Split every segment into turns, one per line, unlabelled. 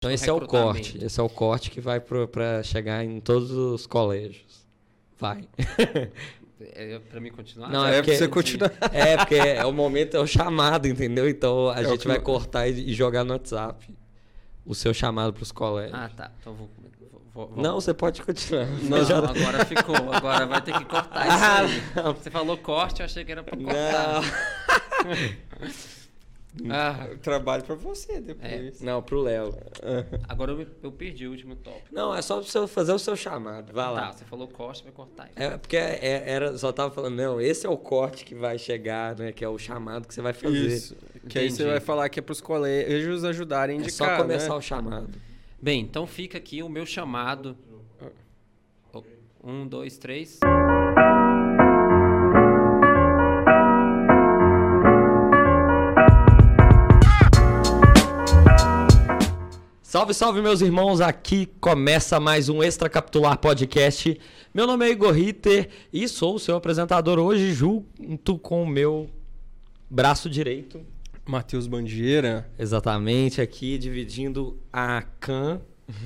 Então esse é o corte. Esse é o corte que vai para chegar em todos os colégios. Vai.
É pra mim continuar?
Não, é, é porque, pra você continuar. É, porque é o momento, é o chamado, entendeu? Então a é gente vai cortar e, jogar no WhatsApp o seu chamado pros colégios.
Ah, tá. Então vou. vou,
vou... Não, você pode continuar.
Não, já... agora ficou. Agora vai ter que cortar isso ah, aí. Não. Você falou corte, eu achei que era pra cortar.
Não. Ah, trabalho para você depois. É. Não, pro Léo.
Agora eu, eu, perdi o último tópico.
Não, é só você fazer o seu chamado. Vai lá.
Tá, você falou corte, vai cortar. Isso.
É porque é, era, só tava falando, não, esse é o corte que vai chegar, né? Que é o chamado que você vai fazer. Isso.
Que aí você vai falar que é pros colégios ajudarem a indicar.
É só começar
né?
o chamado.
Bem, então fica aqui o meu chamado. Um, dois, três.
Salve, salve, meus irmãos! Aqui começa mais um Extra Capitular Podcast. Meu nome é Igor Ritter e sou o seu apresentador hoje, junto com o meu braço direito.
Matheus Bandeira.
Exatamente, aqui dividindo a CAN.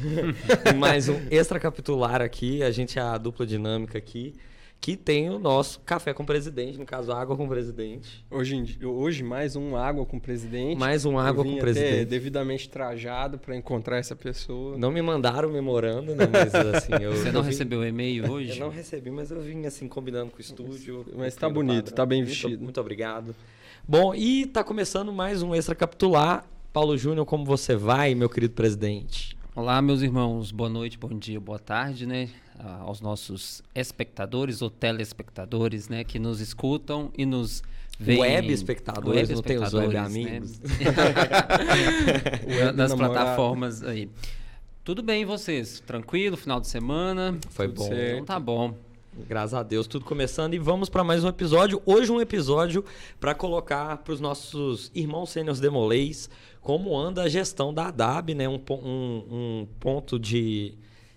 mais um Extra Capitular aqui. A gente é a dupla dinâmica aqui que tem o nosso café com presidente, no caso, água com presidente.
Hoje, hoje mais um água com presidente.
Mais um água com presidente.
devidamente trajado para encontrar essa pessoa.
Não me mandaram memorando, né? Mas assim, eu,
Você não vim... recebeu o e-mail hoje?
Eu não recebi, mas eu vim assim combinando com o estúdio.
Mas está bonito, está bem vestido.
Muito, muito obrigado. Bom, e está começando mais um extra capitular. Paulo Júnior, como você vai, meu querido presidente?
Olá, meus irmãos. Boa noite, bom dia, boa tarde, né? aos nossos espectadores ou telespectadores, né, que nos escutam e nos veem.
Web espectadores, web não tem os web amigos.
Né? Nas plataformas aí. Tudo bem, vocês? Tranquilo? Final de semana?
Foi bom. Certo.
Então tá bom.
Graças a Deus, tudo começando e vamos para mais um episódio. Hoje um episódio para colocar para os nossos irmãos sêniores demolês como anda a gestão da ADAB, né? Um, um, um ponto de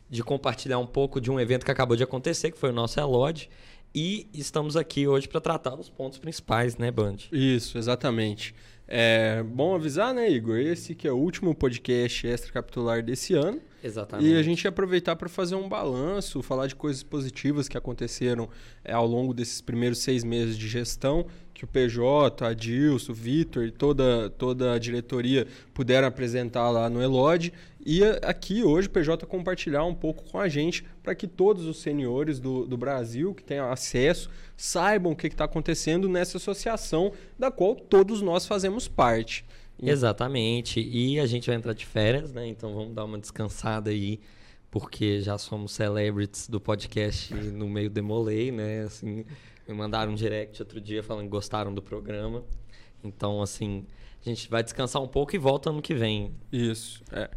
de compartilhar um pouco de um evento que acabou de acontecer, que foi o nosso Elod. E estamos aqui hoje para tratar dos pontos principais, né, Band?
Isso, exatamente. É bom avisar, né, Igor? Esse que é o último podcast extra-capitular desse ano.
Exatamente.
E a gente ia aproveitar para fazer um balanço, falar de coisas positivas que aconteceram é, ao longo desses primeiros seis meses de gestão, que o PJ, a Dilson, o Vitor e toda, toda a diretoria puderam apresentar lá no Elode. E aqui hoje o PJ compartilhar um pouco com a gente para que todos os senhores do, do Brasil que tenham acesso saibam o que está acontecendo nessa associação da qual todos nós fazemos parte.
Exatamente. E a gente vai entrar de férias, né? Então vamos dar uma descansada aí, porque já somos celebrities do podcast no meio demolei, né? Assim, me mandaram um direct outro dia falando que gostaram do programa. Então, assim, a gente vai descansar um pouco e volta ano que vem.
Isso, é.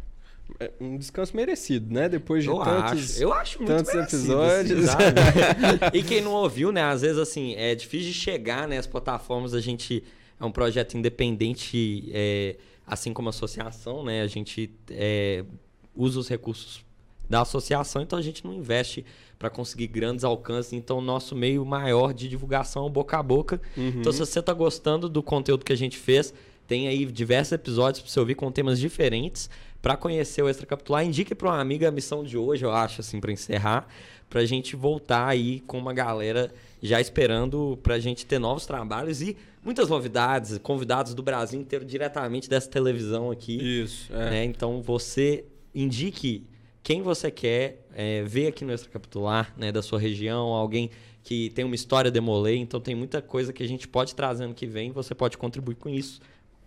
É um descanso merecido, né? Depois de
eu
tantos,
acho, eu acho muito
tantos episódios.
E quem não ouviu, né? Às vezes, assim, é difícil de chegar, né? As plataformas, a gente é um projeto independente, é, assim como a associação, né? A gente é, usa os recursos da associação, então a gente não investe para conseguir grandes alcances. Então, o nosso meio maior de divulgação é o boca a boca. Uhum. Então, se você está gostando do conteúdo que a gente fez, tem aí diversos episódios para você ouvir com temas diferentes. Para conhecer o Extra Capitular, indique para uma amiga a missão de hoje, eu acho, assim, para encerrar, para a gente voltar aí com uma galera já esperando para a gente ter novos trabalhos e muitas novidades, convidados do Brasil inteiro diretamente dessa televisão aqui.
Isso.
É. Né? Então você indique quem você quer é, ver aqui no Extracapitular, né, da sua região, alguém que tem uma história demolei, então tem muita coisa que a gente pode trazer ano que vem, você pode contribuir com isso.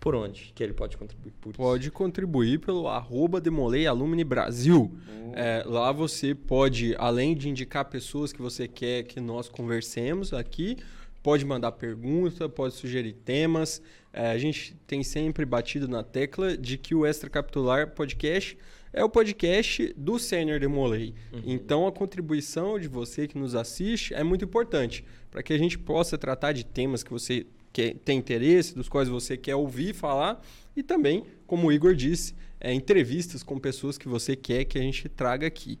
Por onde que ele pode contribuir? Por
pode contribuir pelo arroba Demolei Alumni Brasil. Uhum. É, lá você pode, além de indicar pessoas que você quer que nós conversemos aqui, pode mandar pergunta, pode sugerir temas. É, a gente tem sempre batido na tecla de que o Extra Capitular Podcast é o podcast do Sênior Demolei. Uhum. Então a contribuição de você que nos assiste é muito importante para que a gente possa tratar de temas que você quer, tem interesse, dos quais você quer ouvir falar e também, como o Igor disse, é, entrevistas com pessoas que você quer que a gente traga aqui.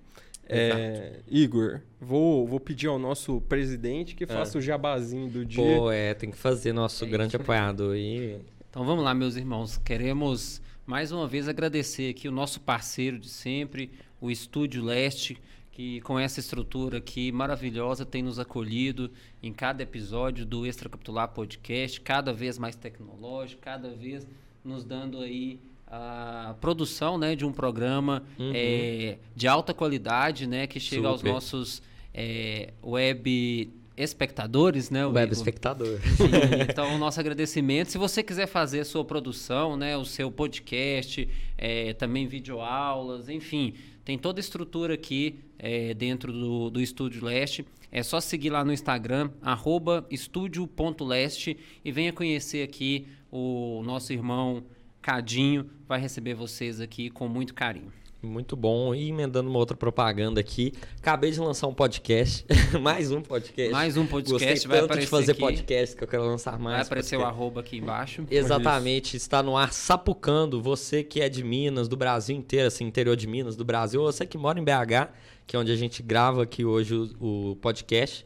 É, Igor, vou, vou pedir ao nosso presidente que faça é. o jabazinho do dia.
Pô, é, tem que fazer nosso é grande apoiador aí.
Então vamos lá, meus irmãos. Queremos mais uma vez agradecer aqui o nosso parceiro de sempre, o Estúdio Leste, que com essa estrutura aqui maravilhosa tem nos acolhido em cada episódio do Extracapitular Podcast, cada vez mais tecnológico, cada vez nos dando aí a produção né, de um programa
Uhum.
é, de alta qualidade, né, que chega aos
Super.
nossos é, web espectadores, né?
Web espectador.
Sim, então, o nosso agradecimento. Se você quiser fazer a sua produção, né, o seu podcast, é, também videoaulas, enfim, tem toda a estrutura aqui é, dentro do, do Estúdio Leste. É só seguir lá no Instagram, arroba estúdio.leste e venha conhecer aqui o nosso irmão Cadinho. Vai receber vocês aqui com muito carinho.
Muito bom. E emendando uma outra propaganda aqui. Acabei de lançar um podcast. mais um podcast.
Mais um podcast
Gostei
vai
tanto
aparecer
de fazer
aqui.
podcast que eu quero lançar mais.
Vai aparecer o
podcast.
arroba aqui embaixo.
Exatamente, está no ar sapucando. Você que é de Minas, do Brasil inteiro, assim, interior de Minas, do Brasil, ou você que mora em BH, que é onde a gente grava aqui hoje o, o podcast.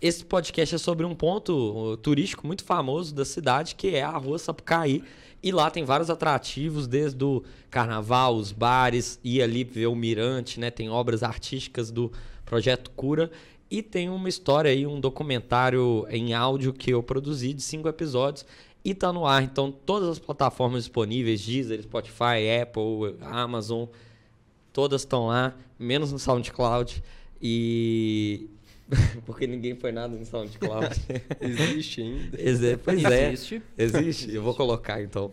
Esse podcast é sobre um ponto uh, turístico muito famoso da cidade, que é a Rua Sapucaí. E lá tem vários atrativos, desde o carnaval, os bares, ir ali ver o mirante, né? Tem obras artísticas do Projeto Cura. E tem uma história aí, um documentário em áudio que eu produzi de cinco episódios e tá no ar. Então, todas as plataformas disponíveis, Deezer, Spotify, Apple, Amazon, todas estão lá, menos no SoundCloud. E. Porque ninguém foi nada no SoundCloud.
Existe ainda.
Exe- pois é.
Existe.
Existe? Eu vou colocar então.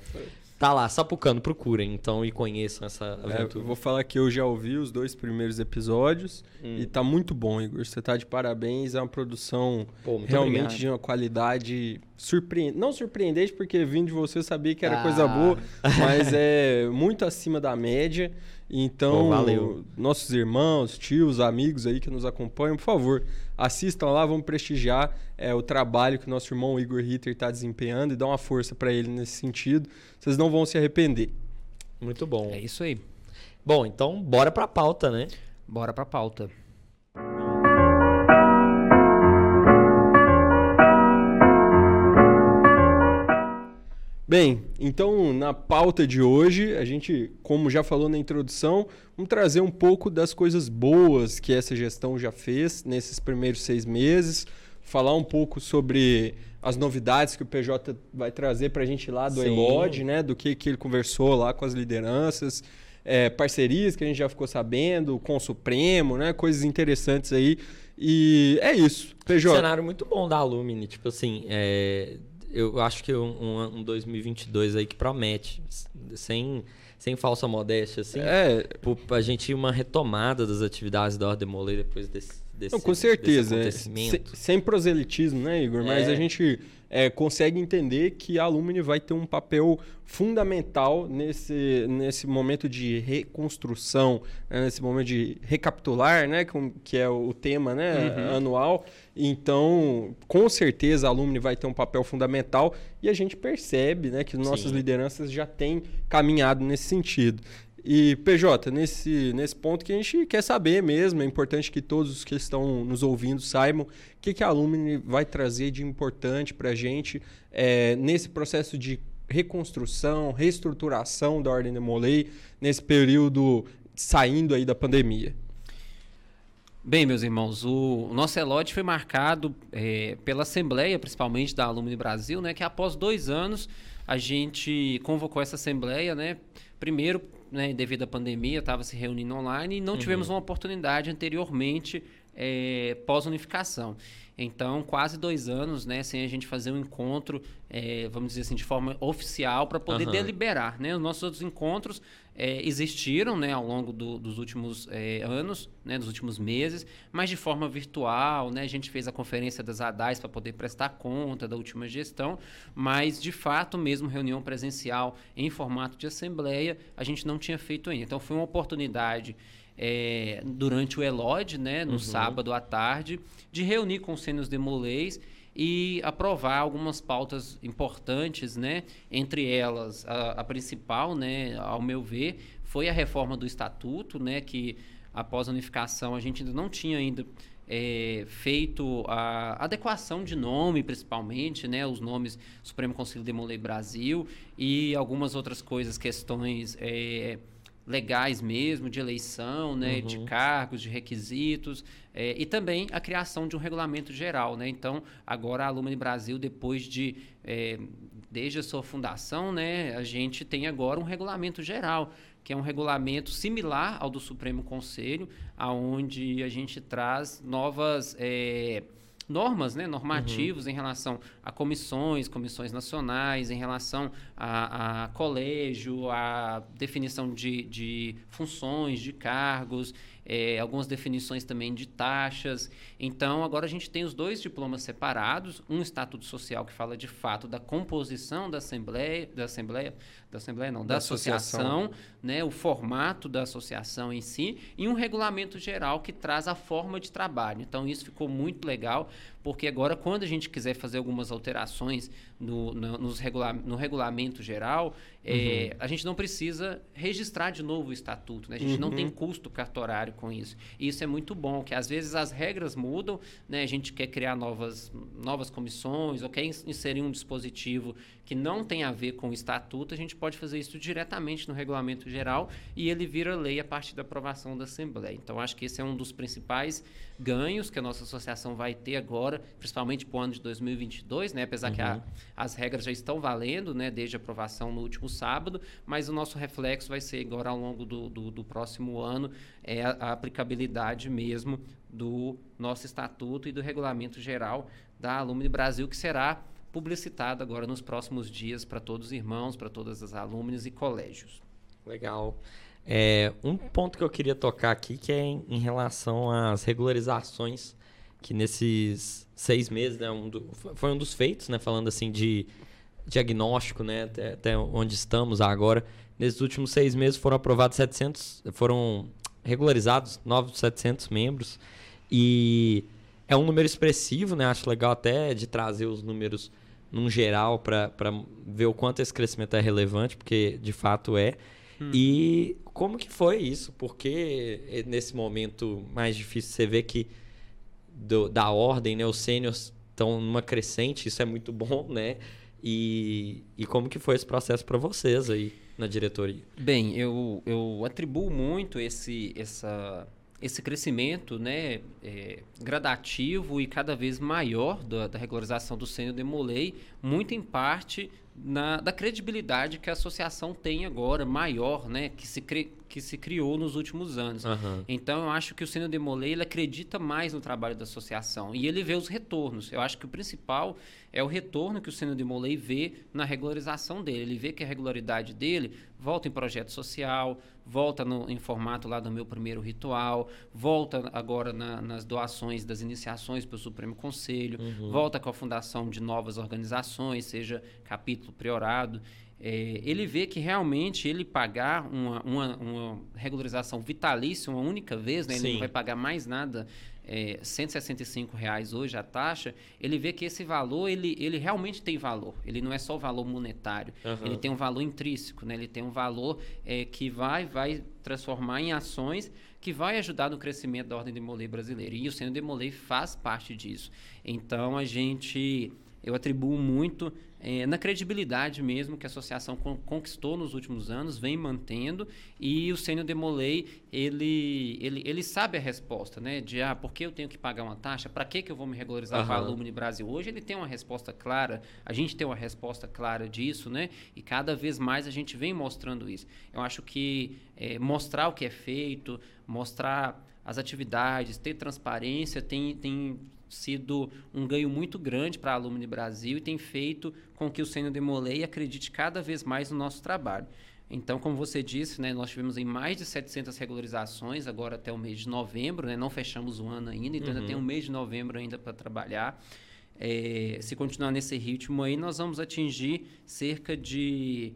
Tá lá, sapucando, procurem então e conheçam essa
É,
aventura.
eu vou falar que eu já ouvi os dois primeiros episódios
Hum.
e tá muito bom, Igor. Você tá de parabéns, é uma produção
Pô,
realmente
obrigado.
de uma qualidade surpreendente. Não surpreendente, porque vindo de você eu sabia que era
Ah.
coisa boa, mas é muito acima da média. Então,
Pô, valeu.
nossos irmãos, tios, amigos aí que nos acompanham, por favor, assistam lá, vamos prestigiar é, o trabalho que o nosso irmão Igor Ritter está desempenhando e dar uma força para ele nesse sentido. Vocês não vão se arrepender.
Muito bom.
É isso aí.
Bom, então bora pra pauta, né?
Bora pra pauta.
Bem, então na pauta de hoje, a gente, como já falou na introdução, vamos trazer um pouco das coisas boas que essa gestão já fez nesses primeiros seis meses, falar um pouco sobre as novidades que o PJ vai trazer para a gente lá do. Elod, né? Do que, que ele conversou lá com as lideranças, é, parcerias que a gente já ficou sabendo, com o Supremo, né? Coisas interessantes aí. E é isso. PJ.
Cenário muito bom da Alumni. Tipo assim, é, eu acho que um, um, um 2022 aí que promete, sem, sem falsa modéstia, assim,
É,
pra gente uma retomada das atividades da Ordem Molei depois desse, desse,
Não, com certeza. é.
acontecimento.
Se- sem proselitismo, né, Igor? Mas
É.
a gente é, consegue entender que a Alumni vai ter um papel fundamental nesse, nesse momento de reconstrução, né, nesse momento de recapitular, né, com- que é o tema né,
Uhum.
anual. Então, com certeza a Alumni vai ter um papel fundamental e a gente percebe né, que nossas
Sim.
lideranças já têm caminhado nesse sentido. E, PJ, nesse, nesse ponto que a gente quer saber mesmo, é importante que todos os que estão nos ouvindo saibam o que, que a Alumni vai trazer de importante para a gente é, nesse processo de reconstrução, reestruturação da Ordem de Molay, nesse período saindo aí da pandemia.
Bem, meus irmãos, o, nosso Elode foi marcado eh, pela Assembleia, principalmente da Alumni Brasil, né? Que após dois anos a gente convocou essa Assembleia, né? Primeiro, né, devido à pandemia, estava se reunindo online e não tivemos uma oportunidade anteriormente eh, pós-unificação. Então, quase dois anos, né, sem a gente fazer um encontro, eh, vamos dizer assim, de forma oficial, para poder
Aham.
deliberar, né? Os nossos outros encontros eh, existiram, né, ao longo do- dos últimos eh, anos, né, dos últimos meses, mas de forma virtual, né? A gente fez a conferência das ADAIs para poder prestar conta da última gestão, mas de fato mesmo reunião presencial em formato de assembleia, a gente não tinha feito ainda. Então foi uma oportunidade eh, durante o Elod, né, no sábado à tarde, de reunir conselhos demolês e aprovar algumas pautas importantes, né? Entre elas, a, a principal, né, ao meu ver, foi a reforma do estatuto, né, que após a unificação a gente ainda não tinha ainda é, feito a adequação de nome, principalmente, né, os nomes Supremo Conselho Demolei Brasil e algumas outras coisas, questões é, legais mesmo, de eleição, né, uhum. de cargos, de requisitos, é, e também a criação de um regulamento geral. Né? Então, agora a Alumni Brasil, depois de, é, desde a sua fundação, né, a gente tem agora um regulamento geral, que é um regulamento similar ao do Supremo Conselho, aonde a gente traz novas... É, normas, né, normativos uhum. em relação a comissões, comissões nacionais, em relação a, a colégio, a definição de, de funções, de cargos, é, algumas definições também de taxas. Então, agora a gente tem os dois diplomas separados, um estatuto social que fala de fato da composição da assembleia, da assembleia, da assembleia não, da, da associação, associação, né, o formato da associação em si, e um regulamento geral que traz a forma de trabalho. Então, isso ficou muito legal, porque agora quando a gente quiser fazer algumas alterações no, no, nos regula no regulamento geral, é, uhum. é, a gente não precisa registrar de novo o estatuto, né? a gente uhum. não tem custo cartorário com isso. E isso é muito bom, que às vezes as regras mudam, né? a gente quer criar novas, novas comissões ou quer inserir um dispositivo que não tem a ver com o estatuto, a gente pode fazer isso diretamente no regulamento geral e ele vira lei a partir da aprovação da Assembleia. Então, acho que esse é um dos principais ganhos que a nossa associação vai ter agora, principalmente para o ano de 2022, né? apesar uhum. que a, uhum. as regras já estão valendo né? desde a aprovação no último sábado, mas o nosso reflexo vai ser agora ao longo do, do, do próximo ano é a, a aplicabilidade mesmo do nosso estatuto e do regulamento geral da Alumni Brasil, que será publicitado agora nos próximos dias para todos os irmãos, para todas as alunas e colégios.
Legal. É, um ponto que eu queria tocar aqui que é em, em relação às regularizações que nesses seis meses, né, um do, foi um dos feitos, né, falando assim de diagnóstico, né, até, até, onde estamos agora. Nesses últimos seis meses foram aprovados 700, foram regularizados novos 700 membros e é um número expressivo, né? Acho legal até de trazer os números num geral para ver o quanto esse crescimento é relevante, porque de fato é. Hum. E como que foi isso? Porque nesse momento mais difícil você vê que do, da ordem, né, os sêniors estão numa crescente, isso é muito bom, né? E, e como que foi esse processo para vocês aí na diretoria?
Bem, eu, eu atribuo muito esse, essa esse crescimento né, é, gradativo e cada vez maior da, da regularização do sênior demolei, muito em parte na, da credibilidade que a associação tem agora, maior, né, que se, cri, que se criou nos últimos anos. Uhum. Então, eu acho que o Sênior Demolei ele acredita mais no trabalho da associação e ele vê os retornos. Eu acho que o principal é o retorno que o Sênior Demolei vê na regularização dele. Ele vê que a regularidade dele volta em projeto social, volta no, em formato lá do meu primeiro ritual, volta agora na, nas doações das iniciações para o Supremo Conselho, uhum. volta com a fundação de novas organizações, seja capítulo priorado. É, ele vê que realmente ele pagar uma, uma, uma, regularização vitalícia uma única vez, né? ele não vai pagar mais nada, é, 165 reais hoje a taxa, ele vê que esse valor ele, ele realmente tem valor. Ele não é só o valor monetário, uhum. ele tem um valor intrínseco, né? ele tem um valor é, que vai, vai transformar em ações que vai ajudar no crescimento da ordem de Molay brasileira. E o Centro de Molay faz parte disso. Então a gente eu atribuo muito é, na credibilidade mesmo que a associação con conquistou nos últimos anos, vem mantendo, e o Sênior Demolei, ele, ele, ele sabe a resposta, né? De, ah, por que eu tenho que pagar uma taxa? Para que, que eu vou me regularizar uhum. com a Alumni Brasil? Hoje ele tem uma resposta clara, a gente tem uma resposta clara disso, né? E cada vez mais a gente vem mostrando isso. Eu acho que é, mostrar o que é feito, mostrar as atividades, ter transparência, tem, tem sido um ganho muito grande para a Alumni Brasil e tem feito com que o Sênior Demolei acredite cada vez mais no nosso trabalho. Então, como você disse, né, nós tivemos em mais de 700 regularizações agora até o mês de novembro, né, não fechamos o ano ainda, então uhum. ainda tem um mês de novembro ainda para trabalhar. É, se continuar nesse ritmo aí, nós vamos atingir cerca de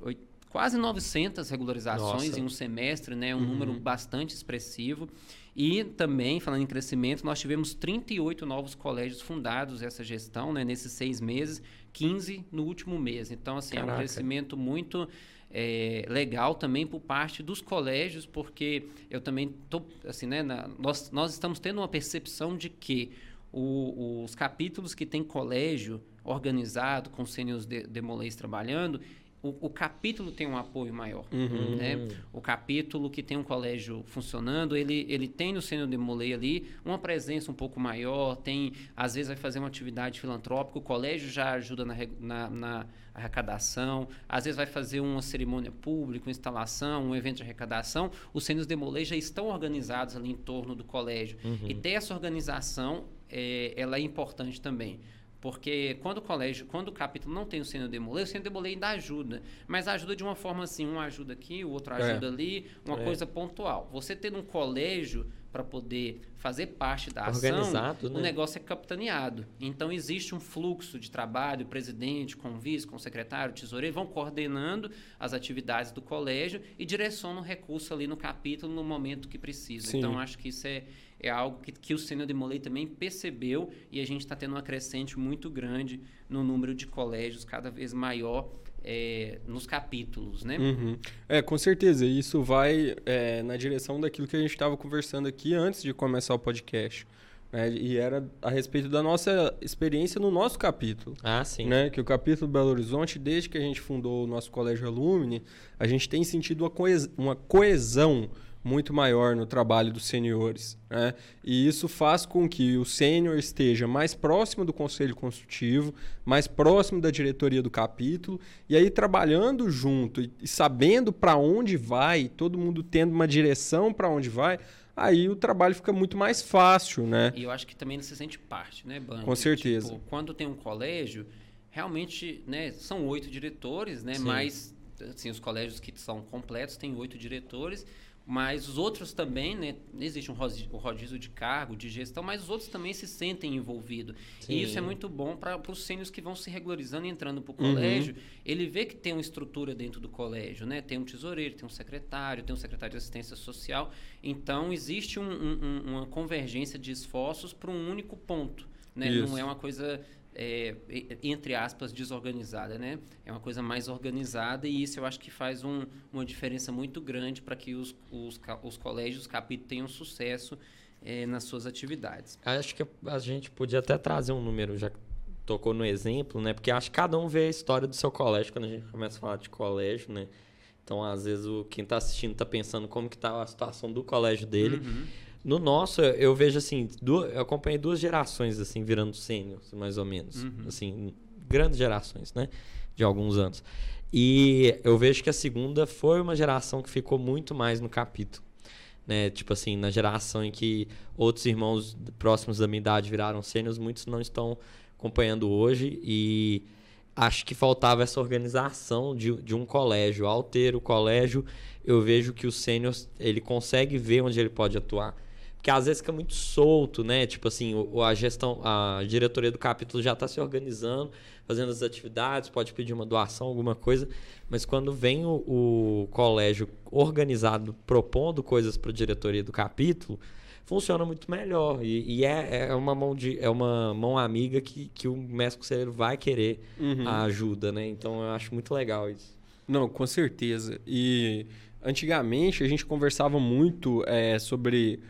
8, quase 900 regularizações Nossa. em um semestre, né, um uhum. número bastante expressivo. E também, falando em crescimento, nós tivemos 38 novos colégios fundados essa gestão, né, nesses seis meses, 15 no último mês. Então, assim, Caraca. é um crescimento muito é, legal também por parte dos colégios, porque eu também tô assim, né? Na, nós, nós estamos tendo uma percepção de que o, os capítulos que tem colégio organizado, com sênios de, demolês trabalhando, o, o, capítulo tem um apoio maior.
Uhum.
Né? O capítulo que tem um colégio funcionando, ele, ele tem no Sênior de Molay ali uma presença um pouco maior, tem às vezes vai fazer uma atividade filantrópica, o colégio já ajuda na, na, na arrecadação, às vezes vai fazer uma cerimônia pública, uma instalação, um evento de arrecadação, os Sênios de Molay já estão organizados ali em torno do colégio.
Uhum.
E ter essa organização, é, ela é importante também. Porque quando o colégio, quando o capítulo não tem o sênior demolê, o sênior demolê ainda ajuda. Mas ajuda de uma forma assim, um ajuda aqui, o outro ajuda é. ali, uma é. coisa pontual. Você ter um colégio para poder fazer parte da
Organizado,
ação, né? o negócio é capitaneado. Então existe um fluxo de trabalho, o presidente com o vice, com o secretário, o tesoureiro, vão coordenando as atividades do colégio e direcionam o recurso ali no capítulo no momento que precisa.
Sim.
Então acho que isso é é algo que, que o Sênior de Molay também percebeu e a gente está tendo uma crescente muito grande no número de colégios, cada vez maior é, nos capítulos, né?
Uhum. É, com certeza. Isso vai é, na direção daquilo que a gente estava conversando aqui antes de começar o podcast. Né? E era a respeito da nossa experiência no nosso capítulo.
Ah, sim.
Né? Que o capítulo Belo Horizonte, desde que a gente fundou o nosso colégio Alumni, a gente tem sentido uma coesão muito maior no trabalho dos seniores. Né? E isso faz com que o sênior esteja mais próximo do conselho consultivo, mais próximo da diretoria do capítulo, e aí trabalhando junto e sabendo para onde vai, todo mundo tendo uma direção para onde vai, aí o trabalho fica muito mais fácil, né?
E eu acho que também se sente parte, né, Band?
Com certeza.
Tipo, quando tem um colégio, realmente, né, são oito diretores, né? Sim. Mas assim, os colégios que são completos têm oito diretores mas os outros também, né? Existe um rodízio de cargo, de gestão, mas os outros também se sentem envolvidos. E isso é muito bom para os sênios que vão se regularizando e entrando para o colégio. Uhum. Ele vê que tem uma estrutura dentro do colégio, né? Tem um tesoureiro, tem um secretário, tem um secretário de assistência social. Então, existe um, um, uma convergência de esforços para um único ponto. Né? Não é uma coisa é, entre aspas, desorganizada, né? É uma coisa mais organizada e isso eu acho que faz um, uma diferença muito grande para que os, os, os colégios, os capítulos tenham sucesso é, nas suas atividades.
Acho que a gente podia até trazer um número, já que tocou no exemplo, né? Porque acho que cada um vê a história do seu colégio quando a gente começa a falar de colégio, né? Então, às vezes, o, quem está assistindo está pensando como que está a situação do colégio dele.
Uhum.
No nosso, eu vejo assim, duas, eu acompanhei duas gerações assim virando sêniors, mais ou menos,
uhum.
assim, grandes gerações, né, de alguns anos. E eu vejo que a segunda foi uma geração que ficou muito mais no capítulo, né? Tipo assim, na geração em que outros irmãos próximos da minha idade viraram sêniors, muitos não estão acompanhando hoje e acho que faltava essa organização de, de um colégio. Ao ter o colégio, eu vejo que o sênior ele consegue ver onde ele pode atuar que às vezes fica muito solto, né? Tipo assim, a gestão, a diretoria do capítulo já está se organizando, fazendo as atividades, pode pedir uma doação, alguma coisa, mas quando vem o, o colégio organizado propondo coisas para a diretoria do capítulo, funciona muito melhor e, e, é, é uma mão de é uma mão amiga que, que o mestre conselheiro vai querer
uhum.
a ajuda, né? Então eu acho muito legal isso.
Não, com certeza. E antigamente a gente conversava muito é, sobre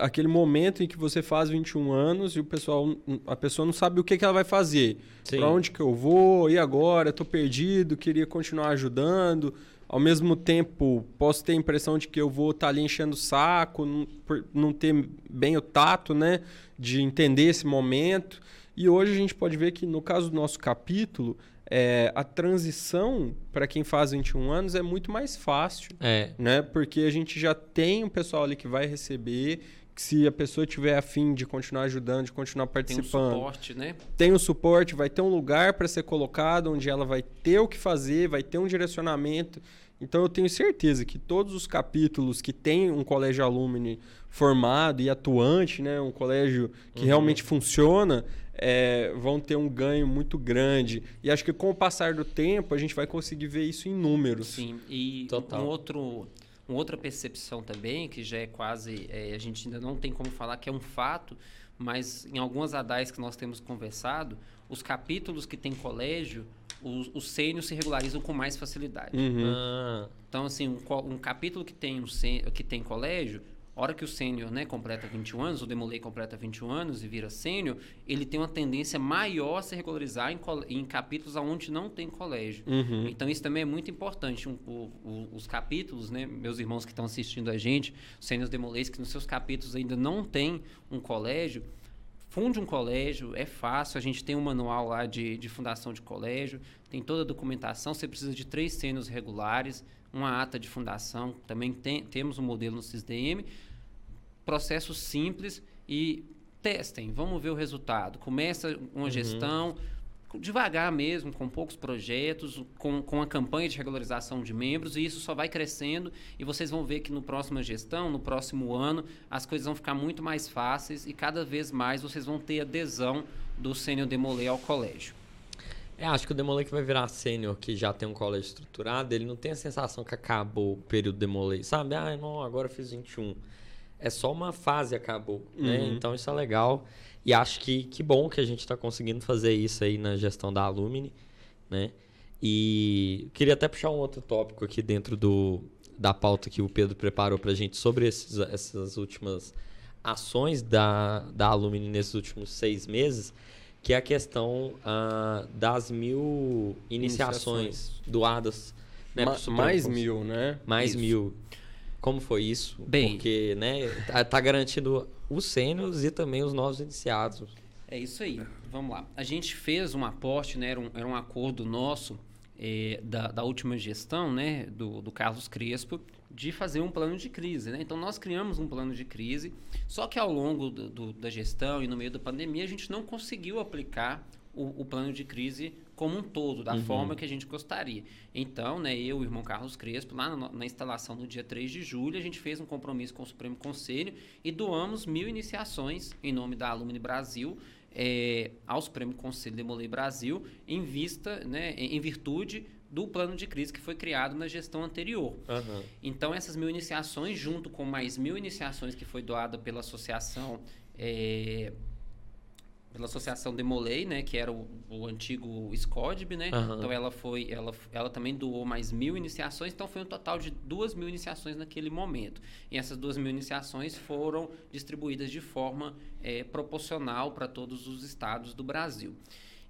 aquele momento em que você faz 21 anos e o pessoal, a pessoa não sabe o que, que ela vai fazer. Para onde que eu vou? E agora? Estou perdido, queria continuar ajudando. Ao mesmo tempo, posso ter a impressão de que eu vou estar tá ali enchendo o saco, não, não ter bem o tato, né? De entender esse momento. E hoje a gente pode ver que, no caso do nosso capítulo, é, a transição para quem faz 21 anos é muito mais fácil.
É.
Né? Porque a gente já tem um pessoal ali que vai receber, que se a pessoa tiver afim de continuar ajudando, de continuar participando. Tem
um suporte, né?
Tem o um suporte, vai ter um lugar para ser colocado, onde ela vai ter o que fazer, vai ter um direcionamento. Então eu tenho certeza que todos os capítulos que tem um colégio alumni formado e atuante, né, um colégio que uhum. realmente funciona, é, vão ter um ganho muito grande. E acho que com o passar do tempo a gente vai conseguir ver isso em números.
Sim, e Total. um outro, uma outra percepção também, que já é quase. É, a gente ainda não tem como falar que é um fato, mas em algumas ADAIs que nós temos conversado, os capítulos que tem colégio, os, os sênios se regularizam com mais facilidade.
Uhum.
Ah,
Então, assim, um, um capítulo que tem, um que tem colégio, hora que o sênior né, completa 21 anos, o Demolei completa 21 anos e vira sênior, ele tem uma tendência maior a se regularizar em, em capítulos onde não tem colégio.
Uhum.
Então, isso também é muito importante. Um- o- o- os capítulos, né, meus irmãos que estão assistindo a gente, os sêniors Demoleis, que nos seus capítulos ainda não tem um colégio, funde um colégio, é fácil. A gente tem um manual lá de, de fundação de colégio, tem toda a documentação. Você precisa de três sênios regulares, uma ata de fundação, também tem, temos um modelo no SISDM. Processo simples e testem, vamos ver o resultado. Começa uma gestão devagar mesmo, com poucos projetos, com, com a campanha de regularização de membros, e isso só vai crescendo e vocês vão ver que no próxima gestão, no próximo ano, as coisas vão ficar muito mais fáceis e cada vez mais vocês vão ter adesão do sênior Demolay ao colégio.
É, acho que o Demolay que vai virar sênior, que já tem um colégio estruturado, ele não tem a sensação que acabou o período Demolay, sabe? Ah, não, agora eu fiz 21. É só uma fase acabou, né?
Uhum.
Então isso é legal. E acho que que bom que a gente está conseguindo fazer isso aí na gestão da Alumni, né? E queria até puxar um outro tópico aqui dentro do, da pauta que o Pedro preparou para a gente sobre esses, essas últimas ações da, da Alumni nesses últimos seis meses, que é a questão ah, das mil iniciações,
Iniciações.
doadas. Né,
Ma- mais mil, né?
Mais
Isso.
mil. Como foi isso?
Bem-
Porque, né, tá, tá garantindo os sênios e também os novos iniciados.
É isso aí. Vamos lá. A gente fez um aporte, né? Era um, era um acordo nosso eh, da, da última gestão, né? Do, do Carlos Crespo, de fazer um plano de crise, né? Então nós criamos um plano de crise, só que ao longo do, do- da gestão e no meio da pandemia a gente não conseguiu aplicar o, o plano de crise como um todo, da forma que a gente gostaria. Então, né, eu e o irmão Carlos Crespo, lá na, na instalação no dia 3 de julho, a gente fez um compromisso com o Supremo Conselho e doamos mil iniciações em nome da Alumni Brasil eh, ao Supremo Conselho Demolei Brasil, em vista, né, em, virtude do plano de crise que foi criado na gestão anterior. Então, essas mil iniciações, junto com mais mil iniciações que foi doada pela associação. eh, pela associação Demolei, né, que era o, o antigo SCODB, né?
Aham.
Então ela foi, ela, ela também doou mais mil iniciações, então foi um total de duas mil iniciações naquele momento. E essas duas mil iniciações foram distribuídas de forma eh, proporcional para todos os estados do Brasil.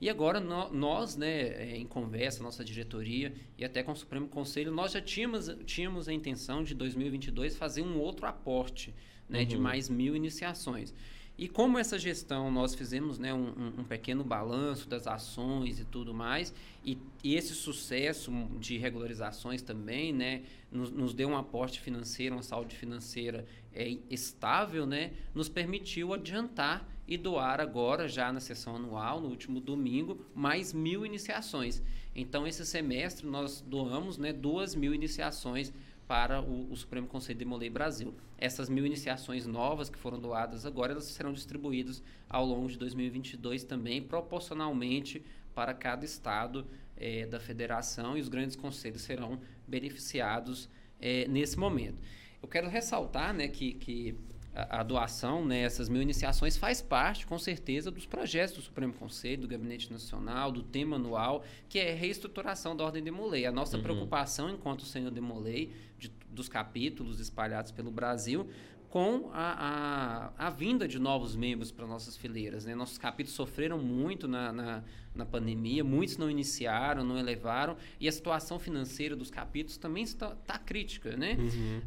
E agora nó- nós, né, eh, em conversa, nossa diretoria e até com o Supremo Conselho, nós já tínhamos, tínhamos a intenção de 2022 fazer um outro aporte, né, de mais mil iniciações. E como essa gestão nós fizemos né, um, um- pequeno balanço das ações e tudo mais, e, e esse sucesso de regularizações também né, nos, nos deu um aporte financeiro, uma saúde financeira é, estável, né, nos permitiu adiantar e doar agora, já na sessão anual, no último domingo, mais mil iniciações. Então, esse semestre nós doamos né, duas mil iniciações para o, o Supremo Conselho de Demolei Brasil. Essas mil iniciações novas que foram doadas agora, elas serão distribuídas ao longo de 2022 também, proporcionalmente para cada estado eh, da federação e os grandes conselhos serão beneficiados eh, nesse momento. Eu quero ressaltar né, que, que a, a doação, né, essas mil iniciações, faz parte, com certeza, dos projetos do Supremo Conselho, do Gabinete Nacional, do tema anual, que é a reestruturação da Ordem Demolei. A nossa preocupação, enquanto Senhor Demolei, de, dos capítulos espalhados pelo Brasil, com a, a, a vinda de novos membros para nossas fileiras. Né? Nossos capítulos sofreram muito na, na, na pandemia, muitos não iniciaram, não elevaram, e a situação financeira dos capítulos também está, está crítica. Né?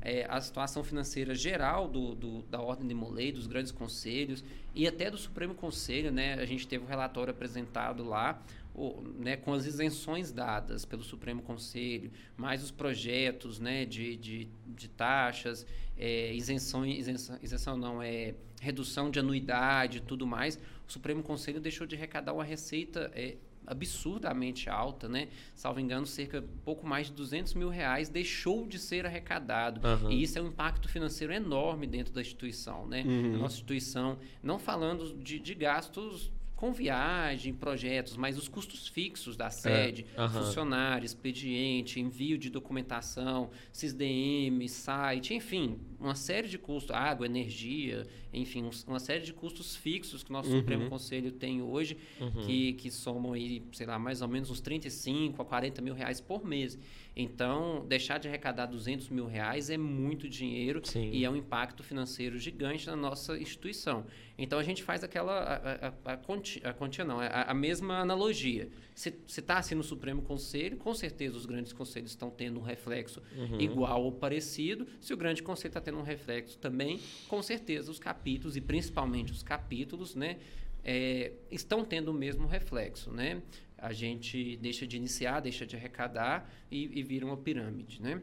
É, a situação financeira geral do, do- da Ordem de Molay, dos grandes conselhos e até do Supremo Conselho, né? a gente teve um relatório apresentado lá, o- né, com as isenções dadas pelo Supremo Conselho, mais os projetos né, de, de, de taxas, é, isenções, isenção, isenção não, é redução de anuidade e tudo mais, o Supremo Conselho deixou de arrecadar uma receita é, absurdamente alta, né? Salvo engano, cerca pouco mais de 200 mil reais deixou de ser arrecadado.
Aham.
E isso é um impacto financeiro enorme dentro da instituição, né? A nossa instituição, não falando de, de gastos com viagem, projetos, mas os custos fixos da sede,
aham.
funcionário, expediente, envio de documentação, SISDM, site, enfim, uma série de custos, água, energia, enfim, uma série de custos fixos que o nosso
Uhum.
Supremo Conselho tem hoje,
Uhum.
que, que somam aí, sei lá, mais ou menos uns 35 a 40 mil reais por mês. Então, deixar de arrecadar 200 mil reais é muito dinheiro
Sim.
e é um impacto financeiro gigante na nossa instituição. Então, a gente faz aquela, a, a, a, conti- a contia não, a, a mesma analogia. Se está assim no Supremo Conselho, com certeza os grandes conselhos estão tendo um reflexo
Uhum.
igual ou parecido. Se o grande conselho está tendo um reflexo também, com certeza os capítulos, e principalmente os capítulos, né, é, estão tendo o mesmo reflexo. Né? A gente deixa de iniciar, deixa de arrecadar e, e vira uma pirâmide. Né?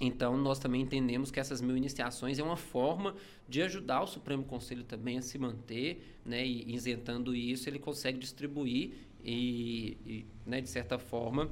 Então, nós também entendemos que essas mil iniciações é uma forma de ajudar o Supremo Conselho também a se manter, né? E isentando isso, ele consegue distribuir e, e, né, de certa forma,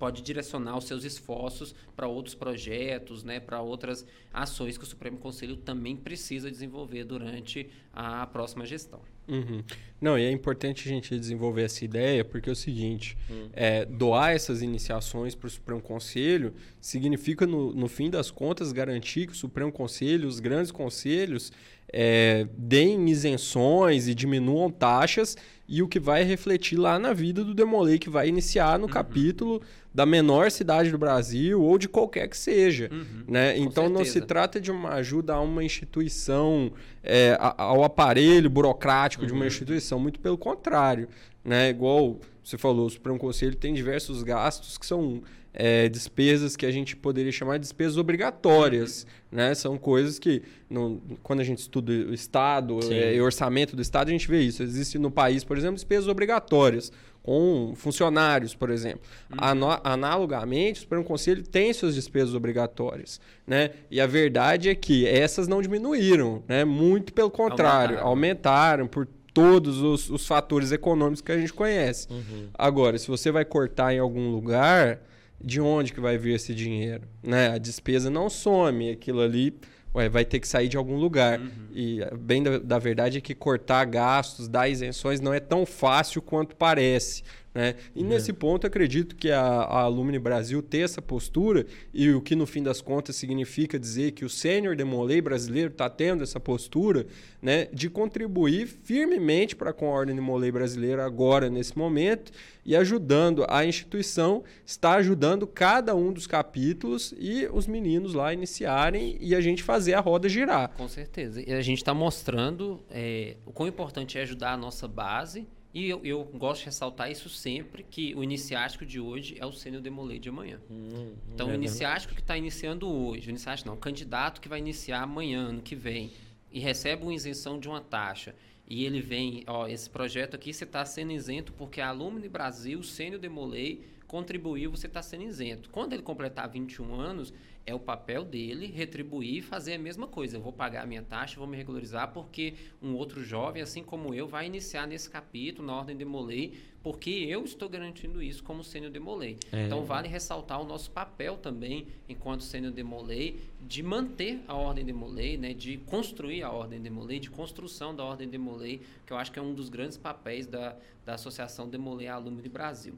pode direcionar os seus esforços para outros projetos, né, para outras ações que o Supremo Conselho também precisa desenvolver durante a próxima gestão.
Uhum. Não, e é importante a gente desenvolver essa ideia, porque é o seguinte: é, doar essas iniciações para o Supremo Conselho significa, no, no fim das contas, garantir que o Supremo Conselho, os grandes conselhos, é, deem isenções e diminuam taxas, e o que vai refletir lá na vida do Demolei, que vai iniciar no capítulo da menor cidade do Brasil ou de qualquer que seja. Né?
Com
Então não se
certeza.
trata de uma ajuda a uma instituição, é, ao aparelho burocrático de uma instituição, muito pelo contrário. Né? Igual você falou, o Supremo Conselho tem diversos gastos que são é, despesas que a gente poderia chamar de despesas obrigatórias. Né? São coisas que, no- quando a gente estuda o Estado é, e orçamento do Estado, a gente vê isso. Existe no país, por exemplo, despesas obrigatórias com funcionários, por exemplo. Ano- Analogamente, o Supremo Conselho tem suas despesas obrigatórias, né? E a verdade é que essas não diminuíram, né? Muito pelo contrário,
Aumentaram.
aumentaram, por todos os, os fatores econômicos que a gente conhece. Agora, se você vai cortar em algum lugar, de onde que vai vir esse dinheiro? Né? A despesa não some, aquilo ali ué, vai ter que sair de algum lugar. E eh, bem da, da verdade é que cortar gastos, dar isenções não é tão fácil quanto parece. Né? E nesse ponto, acredito que a, a Alumni Brasil ter essa postura, e o que no fim das contas significa dizer que o sênior demolei brasileiro está tendo essa postura né, de contribuir firmemente para com a Ordem Demolei brasileira agora, nesse momento, e ajudando a instituição, está ajudando cada um dos capítulos e os meninos lá iniciarem e a gente fazer a roda girar.
Com certeza. E a gente está mostrando é, o quão importante é ajudar a nossa base. E eu, eu gosto de ressaltar isso sempre, que o iniciático de hoje é o sênior demolei de amanhã.
Hum,
Então, o
é
iniciático que está iniciando hoje, o iniciático não, o candidato que vai iniciar amanhã, ano que vem, e recebe uma isenção de uma taxa, e ele vem, ó, esse projeto aqui você está sendo isento porque a Alumni Brasil, Sênior Demolei, contribuiu, você está sendo isento. Quando ele completar 21 anos, é o papel dele retribuir e fazer a mesma coisa. Eu vou pagar a minha taxa, vou me regularizar, porque um outro jovem, assim como eu, vai iniciar nesse capítulo, na Ordem Demolei, porque eu estou garantindo isso como Sênior Demolei.
É.
Então, vale ressaltar o nosso papel também, enquanto sênior Demolei, de manter a Ordem Demolei, né, de construir a Ordem Demolei, de construção da Ordem Demolei, que eu acho que é um dos grandes papéis da, da Associação Demolei Alumni Brasil.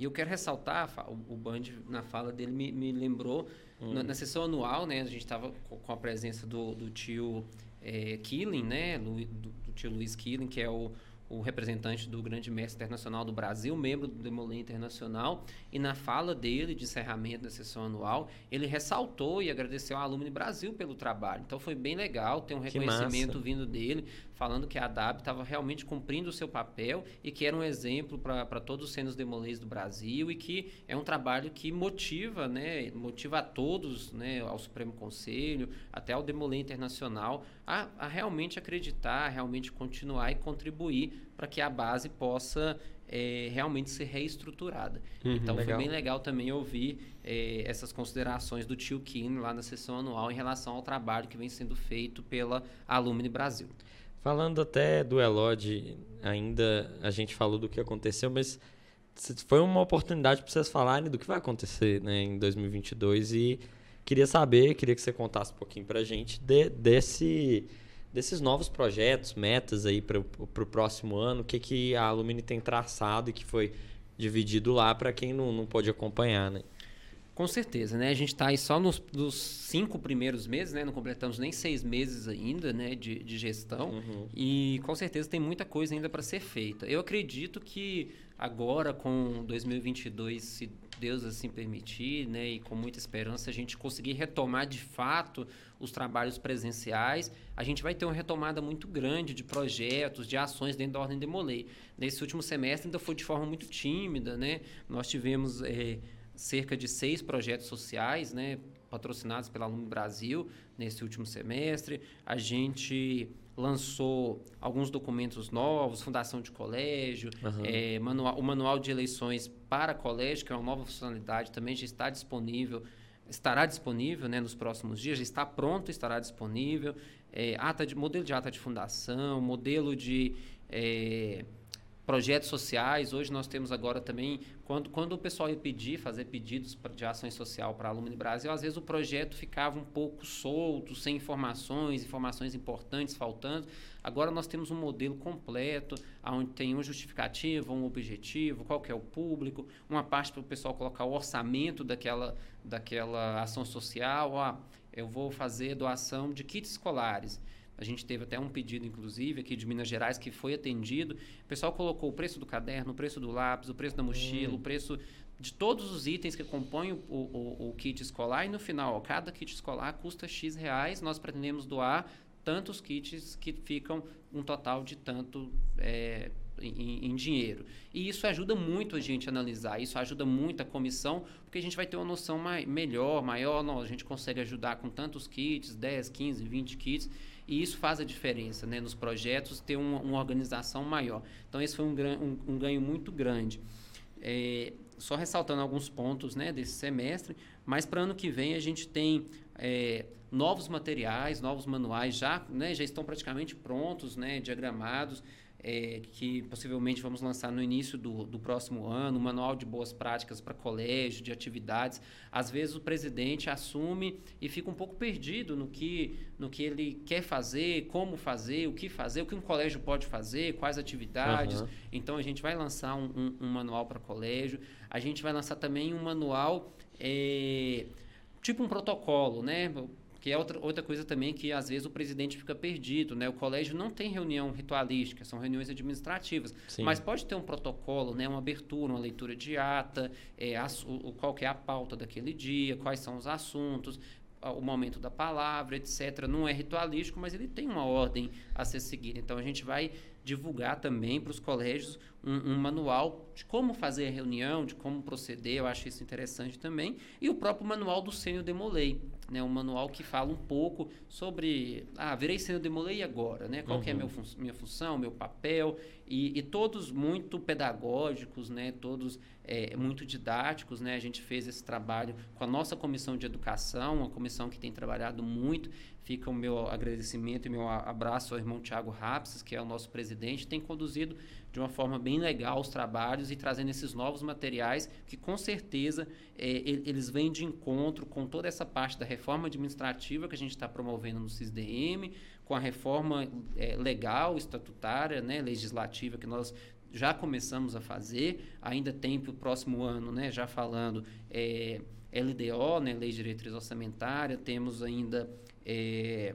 E eu quero ressaltar, o o Band, na fala dele, me, me lembrou, na, na sessão anual, né, a gente estava com a presença do, do tio é, Killing, né, do, do tio Luiz Killing, que é o, o representante do Grande Mestre Internacional do Brasil, membro do Demolei Internacional, e na fala dele de encerramento da sessão anual, ele ressaltou e agradeceu ao Alumni Brasil pelo trabalho. Então foi bem legal ter um reconhecimento vindo dele, falando que a DAB estava realmente cumprindo o seu papel e que era um exemplo para todos os cenos demoleis do Brasil e que é um trabalho que motiva, né, motiva a todos, né, ao Supremo Conselho, até ao Demolei Internacional, a, a realmente acreditar, a realmente continuar e contribuir para que a base possa eh, realmente ser reestruturada. então
legal.
foi bem legal também ouvir eh, essas considerações do tio Kim lá na sessão anual em relação ao trabalho que vem sendo feito pela Alumni Brasil.
Falando até do Elod, ainda a gente falou do que aconteceu, mas foi uma oportunidade para vocês falarem do que vai acontecer né, em 2022 e queria saber, queria que você contasse um pouquinho para a gente de- desse, desses novos projetos, metas aí para o próximo ano, o que, que a Alumni tem traçado e que foi dividido lá para quem não, não pôde acompanhar, né?
Com certeza, né? A gente está aí só nos, nos, cinco primeiros meses, né? Não completamos nem seis meses ainda, né? De, de gestão. Uhum. E com certeza tem muita coisa ainda para ser feita. Eu acredito que agora, com 2022, se Deus assim permitir, né? E com muita esperança, a gente conseguir retomar de fato os trabalhos presenciais, a gente vai ter uma retomada muito grande de projetos, de ações dentro da Ordem de Molay. Nesse último semestre ainda foi de forma muito tímida, né? Nós tivemos... É, cerca de seis projetos sociais, né, patrocinados pela Aluno Brasil nesse último semestre. A gente lançou alguns documentos novos, fundação de colégio, uhum. é, manual, o manual de eleições para colégio, que é uma nova funcionalidade, também já está disponível, estará disponível né, nos próximos dias, já está pronto, estará disponível. É, ata de, modelo de ata de fundação, modelo de é, projetos sociais. Hoje nós temos agora também, quando, quando o pessoal ia pedir, fazer pedidos de ações social para Alumni Brasil, às vezes o projeto ficava um pouco solto, sem informações, informações importantes faltando. Agora nós temos um modelo completo, onde tem um justificativo, um objetivo, qual que é o público, uma parte para o pessoal colocar o orçamento daquela, daquela ação social. Ah, eu vou fazer doação de kits escolares. A gente teve até um pedido, inclusive, aqui de Minas Gerais, que foi atendido. O pessoal colocou o preço do caderno, o preço do lápis, o preço da mochila, hum. o preço de todos os itens que compõem o, o, o, kit escolar. E no final, ó, cada kit escolar custa X reais. Nós pretendemos doar tantos kits que ficam um total de tanto é, em, em, dinheiro. E isso ajuda muito a gente a analisar, isso ajuda muito a comissão, porque a gente vai ter uma noção mai, melhor, maior, não, a gente consegue ajudar com tantos kits, 10, 15, 20 kits, e isso faz a diferença né, nos projetos, ter uma, uma organização maior. Então, esse foi um, um, um ganho muito grande. É, só ressaltando alguns pontos né, desse semestre, mas para ano que vem a gente tem é, novos materiais, novos manuais já, né, já estão praticamente prontos, né, diagramados é, que possivelmente vamos lançar no início do, do próximo ano, um manual de boas práticas para colégio, de atividades. Às vezes o presidente assume e fica um pouco perdido no que, no que ele quer fazer, como fazer, o que fazer, o que um colégio pode fazer, quais atividades. Uhum. Então a gente vai lançar um, um, um manual para colégio. A gente vai lançar também um manual. É, tipo um protocolo, né? Que é outra, outra coisa também que às vezes o presidente fica perdido, né? O colégio não tem reunião ritualística, são reuniões administrativas, Sim. mas pode ter um protocolo, né? Uma abertura, uma leitura de ata, é, a, o, qual é a pauta daquele dia, quais são os assuntos, o momento da palavra, etc. Não é ritualístico, mas ele tem uma ordem a ser seguida. Então a gente vai divulgar também para os colégios um, um, manual de como fazer a reunião, de como proceder, eu acho isso interessante também, e o próprio manual do Sênior Demolei, né, um manual que fala um pouco sobre, ah, virei Sênior Demolei agora, né, qual uhum. que é a meu, minha função, meu papel, e, e, todos muito pedagógicos, né, todos é, muito didáticos, né, a gente fez esse trabalho com a nossa comissão de educação, uma comissão que tem trabalhado muito, fica o meu agradecimento e meu abraço ao irmão Tiago Rapses, que é o nosso presidente, tem conduzido de uma forma bem legal os trabalhos e trazendo esses novos materiais que com certeza é, eles vêm de encontro com toda essa parte da reforma administrativa que a gente está promovendo no CISDM, com a reforma é, legal, estatutária, né, legislativa que nós já começamos a fazer, ainda tem para o próximo ano, né, já falando é, LDO, né, Lei de Diretriz Orçamentária, temos ainda é,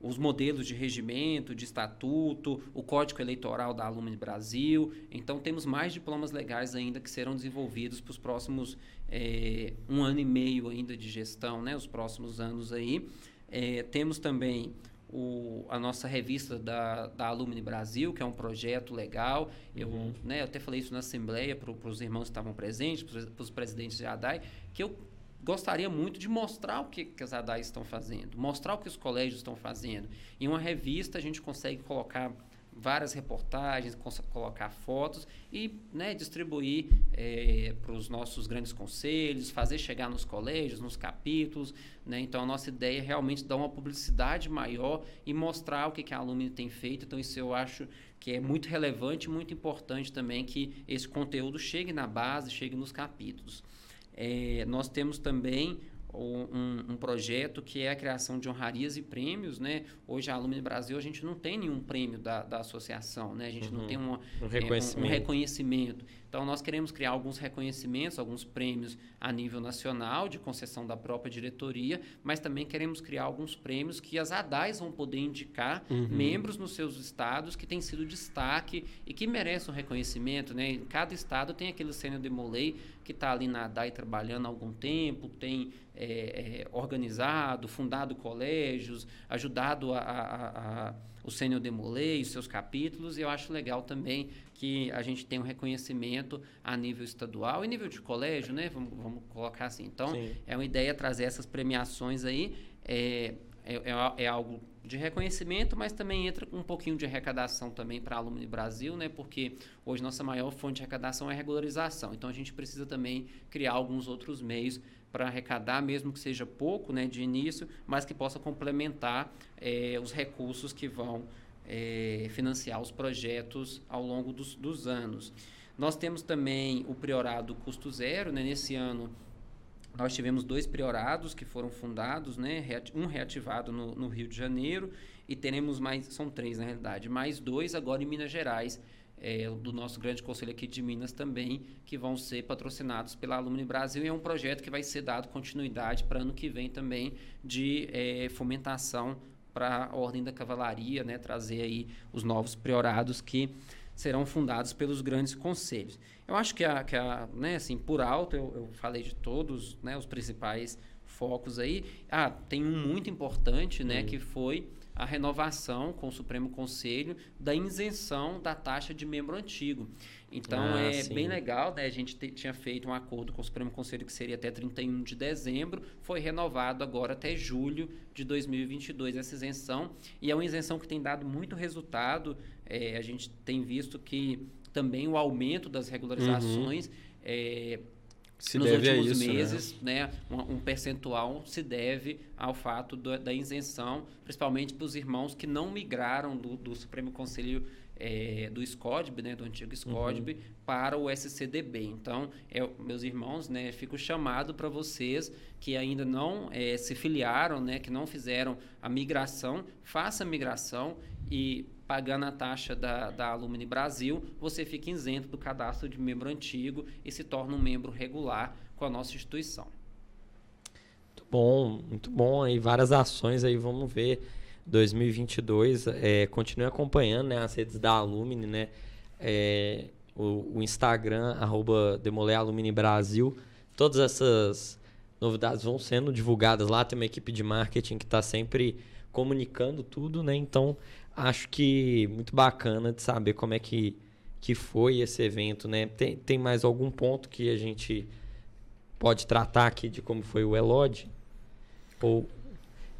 os modelos de regimento, de estatuto, o Código Eleitoral da Alumni Brasil. Então, temos mais diplomas legais ainda que serão desenvolvidos para os próximos é, um ano e meio ainda de gestão, né? Os próximos anos aí. É, temos também o, a nossa revista da, da Alumni Brasil, que é um projeto legal. Eu, uhum. né, eu até falei isso na Assembleia para os irmãos que estavam presentes, para os presidentes de ADAI, que eu gostaria muito de mostrar o que, que as ADAIs estão fazendo, mostrar o que os colégios estão fazendo. Em uma revista a gente consegue colocar várias reportagens, colocar fotos e né, distribuir é, para os nossos grandes conselhos, fazer chegar nos colégios, nos capítulos. Né? Então, a nossa ideia é realmente dar uma publicidade maior e mostrar o que, que a Alumni tem feito. Então, isso eu acho que é muito relevante muito importante também que esse conteúdo chegue na base, chegue nos capítulos. É, nós temos também um, um, projeto que é a criação de honrarias e prêmios, né? Hoje a Alumni Brasil a gente não tem nenhum prêmio da, da associação, né? A gente uhum. não tem uma,
um, reconhecimento.
É, um, um reconhecimento. Então, nós queremos criar alguns reconhecimentos, alguns prêmios a nível nacional, de concessão da própria diretoria, mas também queremos criar alguns prêmios que as ADAIs vão poder indicar uhum. membros nos seus estados que têm sido destaque e que merecem um reconhecimento. Né? Cada estado tem aquele sênior demolei que está ali na ADAI trabalhando há algum tempo, tem é, é, organizado, fundado colégios, ajudado a, a, a o Sênior Demolei, os seus capítulos, e eu acho legal também que a gente tem um reconhecimento a nível estadual e nível de colégio, né? Vamos, vamos colocar assim. Então, Sim. é uma ideia trazer essas premiações aí. É, é, é, é, algo de reconhecimento, mas também entra um pouquinho de arrecadação também para Alumni Brasil, né? Porque hoje nossa maior fonte de arrecadação é a regularização. Então a gente precisa também criar alguns outros meios para arrecadar, mesmo que seja pouco né, de início, mas que possa complementar é, os recursos que vão é, financiar os projetos ao longo dos, dos, anos. Nós temos também o priorado custo zero, né? nesse ano nós tivemos dois priorados que foram fundados, né? um reativado no, no Rio de Janeiro e teremos mais, são três na realidade, mais dois agora em Minas Gerais, é, do nosso grande conselho aqui de Minas também, que vão ser patrocinados pela Alumni Brasil. E é um projeto que vai ser dado continuidade para ano que vem também de é, fomentação para a Ordem da Cavalaria, né, trazer aí os novos priorados que serão fundados pelos grandes conselhos. Eu acho que, a, que a, né, assim, por alto, eu, eu falei de todos né, os principais focos aí. Ah, tem um muito importante, né, que foi a renovação com o Supremo Conselho da isenção da taxa de membro antigo. Então ah, é sim. bem legal, né? A gente tinha feito um acordo com o Supremo Conselho que seria até 31 de dezembro, foi renovado agora até julho de 2022 essa isenção e é uma isenção que tem dado muito resultado. É, a gente tem visto que também o aumento das regularizações uhum. é, se nos últimos isso, né? meses, né? né um, um, percentual se deve ao fato do, da isenção, principalmente para os irmãos que não migraram do, do Supremo Conselho é, do SCODB, né, do antigo SCODB, uhum. para o SCDB. Então, é, meus irmãos, né, fico chamado para vocês que ainda não é, se filiaram, né, que não fizeram a migração, faça a migração e pagando a taxa da, da Alumni Brasil, você fica isento do cadastro de membro antigo e se torna um membro regular com a nossa instituição.
Muito bom, muito bom. Aí várias ações aí, vamos ver. 2022, é, continue acompanhando né, as redes da Alumni, né? É, o, o, Instagram, arroba Brasil. Todas essas novidades vão sendo divulgadas lá. Tem uma equipe de marketing que está sempre comunicando tudo, né? Então, acho que muito bacana de saber como é que, que foi esse evento, né? Tem, tem mais algum ponto que a gente pode tratar aqui de como foi o Elod? Ou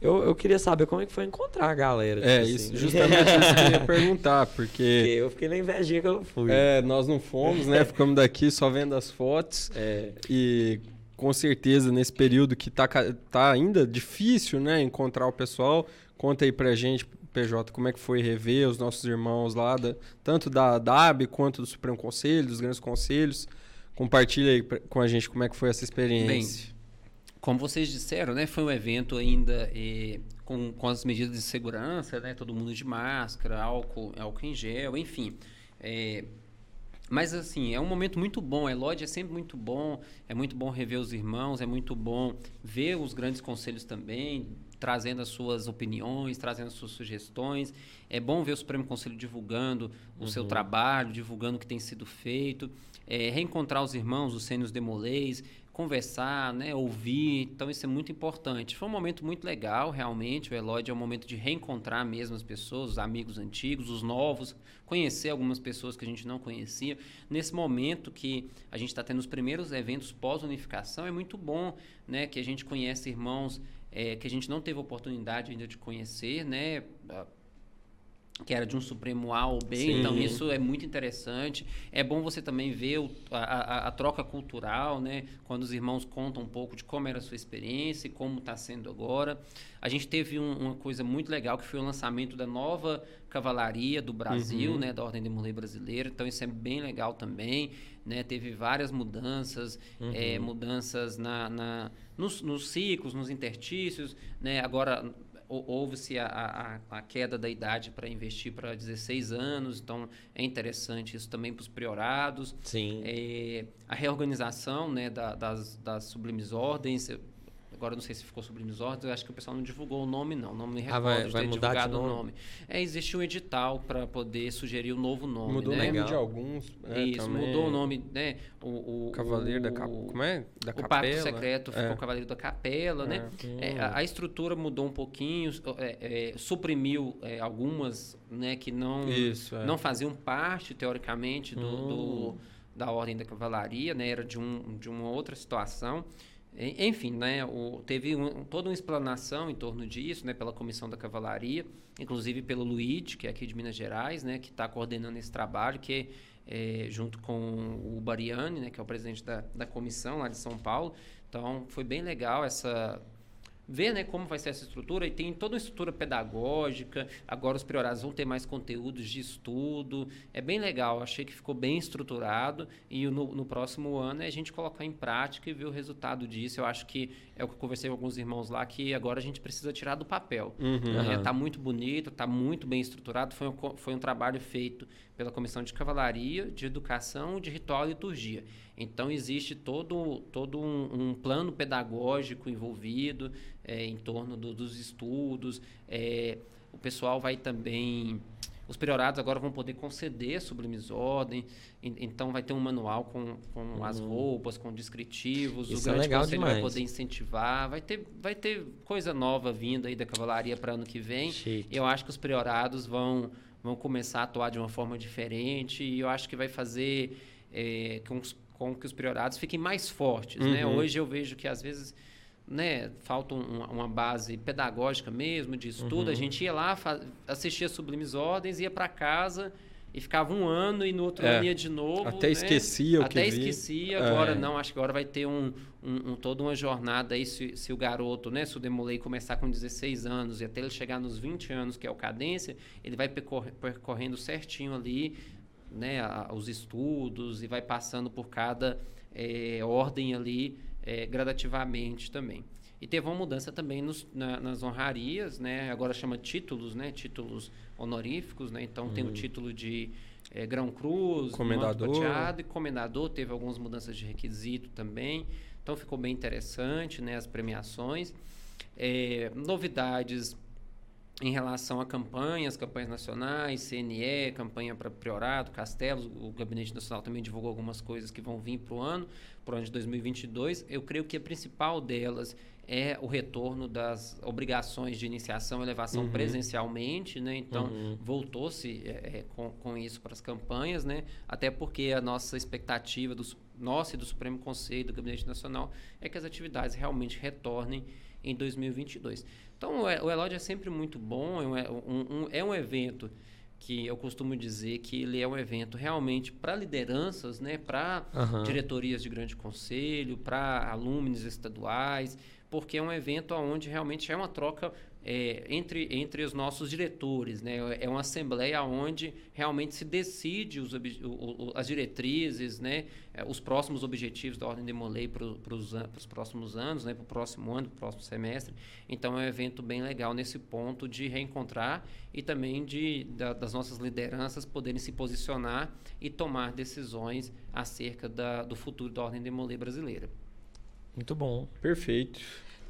eu, eu queria saber como é que foi encontrar a galera.
Tipo é, assim, isso, justamente isso que eu ia perguntar, porque... porque...
Eu fiquei na invejinha que eu fui.
É, nós não fomos, né? Ficamos daqui só vendo as fotos. É. E com certeza, nesse período que tá, tá ainda difícil, né? Encontrar o pessoal. Conta aí pra gente, PJ, como é que foi rever os nossos irmãos lá, da, tanto da DAB quanto do Supremo Conselho, dos grandes conselhos. Compartilha aí com a gente como é que foi essa experiência.
Bem, como vocês disseram, né, foi um evento ainda eh, com, com as medidas de segurança, né, todo mundo de máscara, álcool, álcool em gel, enfim. É, mas assim, é um momento muito bom. A Elode é sempre muito bom. É muito bom rever os irmãos, é muito bom ver os grandes conselhos também, trazendo as suas opiniões, trazendo as suas sugestões. É bom ver o Supremo Conselho divulgando o uhum. seu trabalho, divulgando o que tem sido feito. É, reencontrar os irmãos, os sênios demolês, conversar, né, ouvir. Então, isso é muito importante. Foi um momento muito legal, realmente. O Elode é um momento de reencontrar mesmo as pessoas, os amigos antigos, os novos, conhecer algumas pessoas que a gente não conhecia. Nesse momento que a gente está tendo os primeiros eventos pós-unificação, é muito bom né, que a gente conhece irmãos é, que a gente não teve oportunidade ainda de conhecer, né? Que era de um Supremo A ou B,
Sim.
então isso é muito interessante. É bom você também ver o- a, a- a troca cultural, né? Quando os irmãos contam um pouco de como era a sua experiência e como está sendo agora. A gente teve um- uma coisa muito legal que foi o lançamento da nova cavalaria do Brasil, né? Da Ordem de Mulher Brasileira. Então isso é bem legal também, né? Teve várias mudanças, eh, mudanças na, na- nos, nos ciclos, nos intertícios, né? Agora houve-se a, a- a queda da idade para investir para 16 anos, então é interessante isso também para os priorados.
Sim.
É, a reorganização né, da- das, das sublimes ordens, agora eu não sei se ficou sublimes ordens, eu acho que o pessoal não divulgou o nome não, não me
Ah,
recordo
vai-
de
vai
ter
mudar de
divulgado o
nome?
nome. É, existe um edital para poder sugerir o novo nome,
Mudou
né?
o nome de alguns. né,
Isso,
também.
mudou o nome, né? O, o
Cavaleiro da
o-
Capela. Como é? Da
o
Capela.
Pacto Secreto ficou
É.
o Cavaleiro da Capela, né? É, a, a estrutura mudou um pouquinho, é, é, suprimiu é, algumas né, que não,
Isso, é.
não faziam parte, teoricamente, do, do- da Ordem da Cavalaria, né? Era de, um, de uma outra situação. Enfim, né, o- teve um- toda uma explanação em torno disso, né, pela Comissão da Cavalaria, inclusive pelo Luigi, que é aqui de Minas Gerais, né, que está coordenando esse trabalho, que é, junto com o Bariani, né, que é o presidente da, da comissão lá de São Paulo. Então, foi bem legal essa ver né, como vai ser essa estrutura e tem toda uma estrutura pedagógica. Agora os priorados vão ter mais conteúdos de estudo. É bem legal, achei que ficou bem estruturado e no, no próximo ano é a gente colocar em prática e ver o resultado disso. Eu acho que é o que eu conversei com alguns irmãos lá que agora a gente precisa tirar do papel. Está muito bonito, está muito bem estruturado. Foi um, foi um trabalho feito pela Comissão de Cavalaria, de Educação, de Ritual e Liturgia. Então, existe todo, todo um, um plano pedagógico envolvido eh, em torno do- dos estudos. eh, o pessoal vai também... Os priorados agora vão poder conceder sublimes ordem, en- então vai ter um manual com, com as roupas, com descritivos.
Isso
o
é
grande
legal
conselho vai
demais.
poder incentivar, vai ter, vai ter coisa nova vindo aí da cavalaria para ano que vem.
Chique.
Eu acho que os priorados vão, vão começar a atuar de uma forma diferente e eu acho que vai fazer é, com, com que os priorados fiquem mais fortes. Né?
Uhum.
Hoje eu vejo que às vezes né, falta um- uma base pedagógica mesmo de estudo.
Uhum.
A gente ia lá, assistia Sublimes Ordens, ia para casa e ficava um ano e no outro
É.
ano ia de novo.
Até
né?
esquecia o que
Até esquecia,
É.
agora não, acho que agora vai ter um, um- um- toda uma jornada aí, se, se o garoto, né, se o Demolei começar com 16 anos e até ele chegar nos 20 anos, que é o cadência, ele vai percor- percorrendo certinho ali, né, a- os estudos e vai passando por cada eh, ordem ali eh, gradativamente também. E teve uma mudança também nos- na- nas honrarias, né? Agora chama títulos, né? Títulos honoríficos, né? Então tem o título de eh, Grão Cruz,
Comendador.
E Comendador. Teve algumas mudanças de requisito também. Então ficou bem interessante, né? As premiações. Eh, novidades em relação a campanhas, campanhas nacionais, CNE, campanha para Priorado, Castelos, o Gabinete Nacional também divulgou algumas coisas que vão vir para o ano, para o ano de 2022. Eu creio que a principal delas é o retorno das obrigações de iniciação e elevação presencialmente, né? Então, voltou-se é, é, com, com isso para as campanhas, né? Até porque a nossa expectativa, do, nossa e do Supremo Conselho, do Gabinete Nacional, é que as atividades realmente retornem em 2022. Então, o E- Elódio é sempre muito bom, é um, um- um- é um evento que eu costumo dizer que ele é um evento realmente para lideranças, né, para
Aham.
diretorias de grande conselho, para alumnos estaduais, porque é um evento onde realmente é uma troca é, entre, entre os nossos diretores, né? É uma assembleia onde realmente se decide os, o- as diretrizes, né? É, Os próximos objetivos da Ordem de Molay para os próximos anos, né? Para o próximo ano, para o próximo semestre. Então é um evento bem legal nesse ponto de reencontrar e também de da- das nossas lideranças poderem se posicionar e tomar decisões acerca da- do futuro da Ordem de Molay brasileira.
Muito bom.
Perfeito.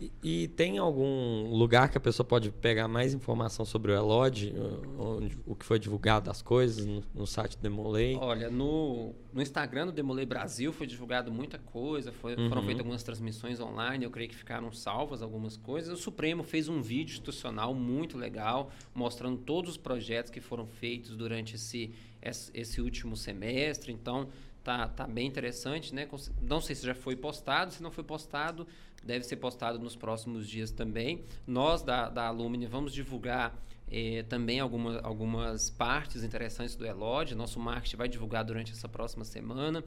E, e tem algum lugar que a pessoa pode pegar mais informação sobre o Elod? Onde, o que foi divulgado das coisas no, no site do Demolei?
Olha, no, no Instagram do Demolei Brasil foi divulgado muita coisa, foi- foram
Uhum.
feitas algumas transmissões online, eu creio que ficaram salvas algumas coisas. O Supremo fez um vídeo institucional muito legal, mostrando todos os projetos que foram feitos durante esse, esse, esse último semestre. Então, tá, tá bem interessante, né? Não sei se já foi postado, se não foi postado, deve ser postado nos próximos dias também. Nós, da, da Alumni, vamos divulgar é, também alguma, algumas partes interessantes do Elod. Nosso marketing vai divulgar durante essa próxima semana.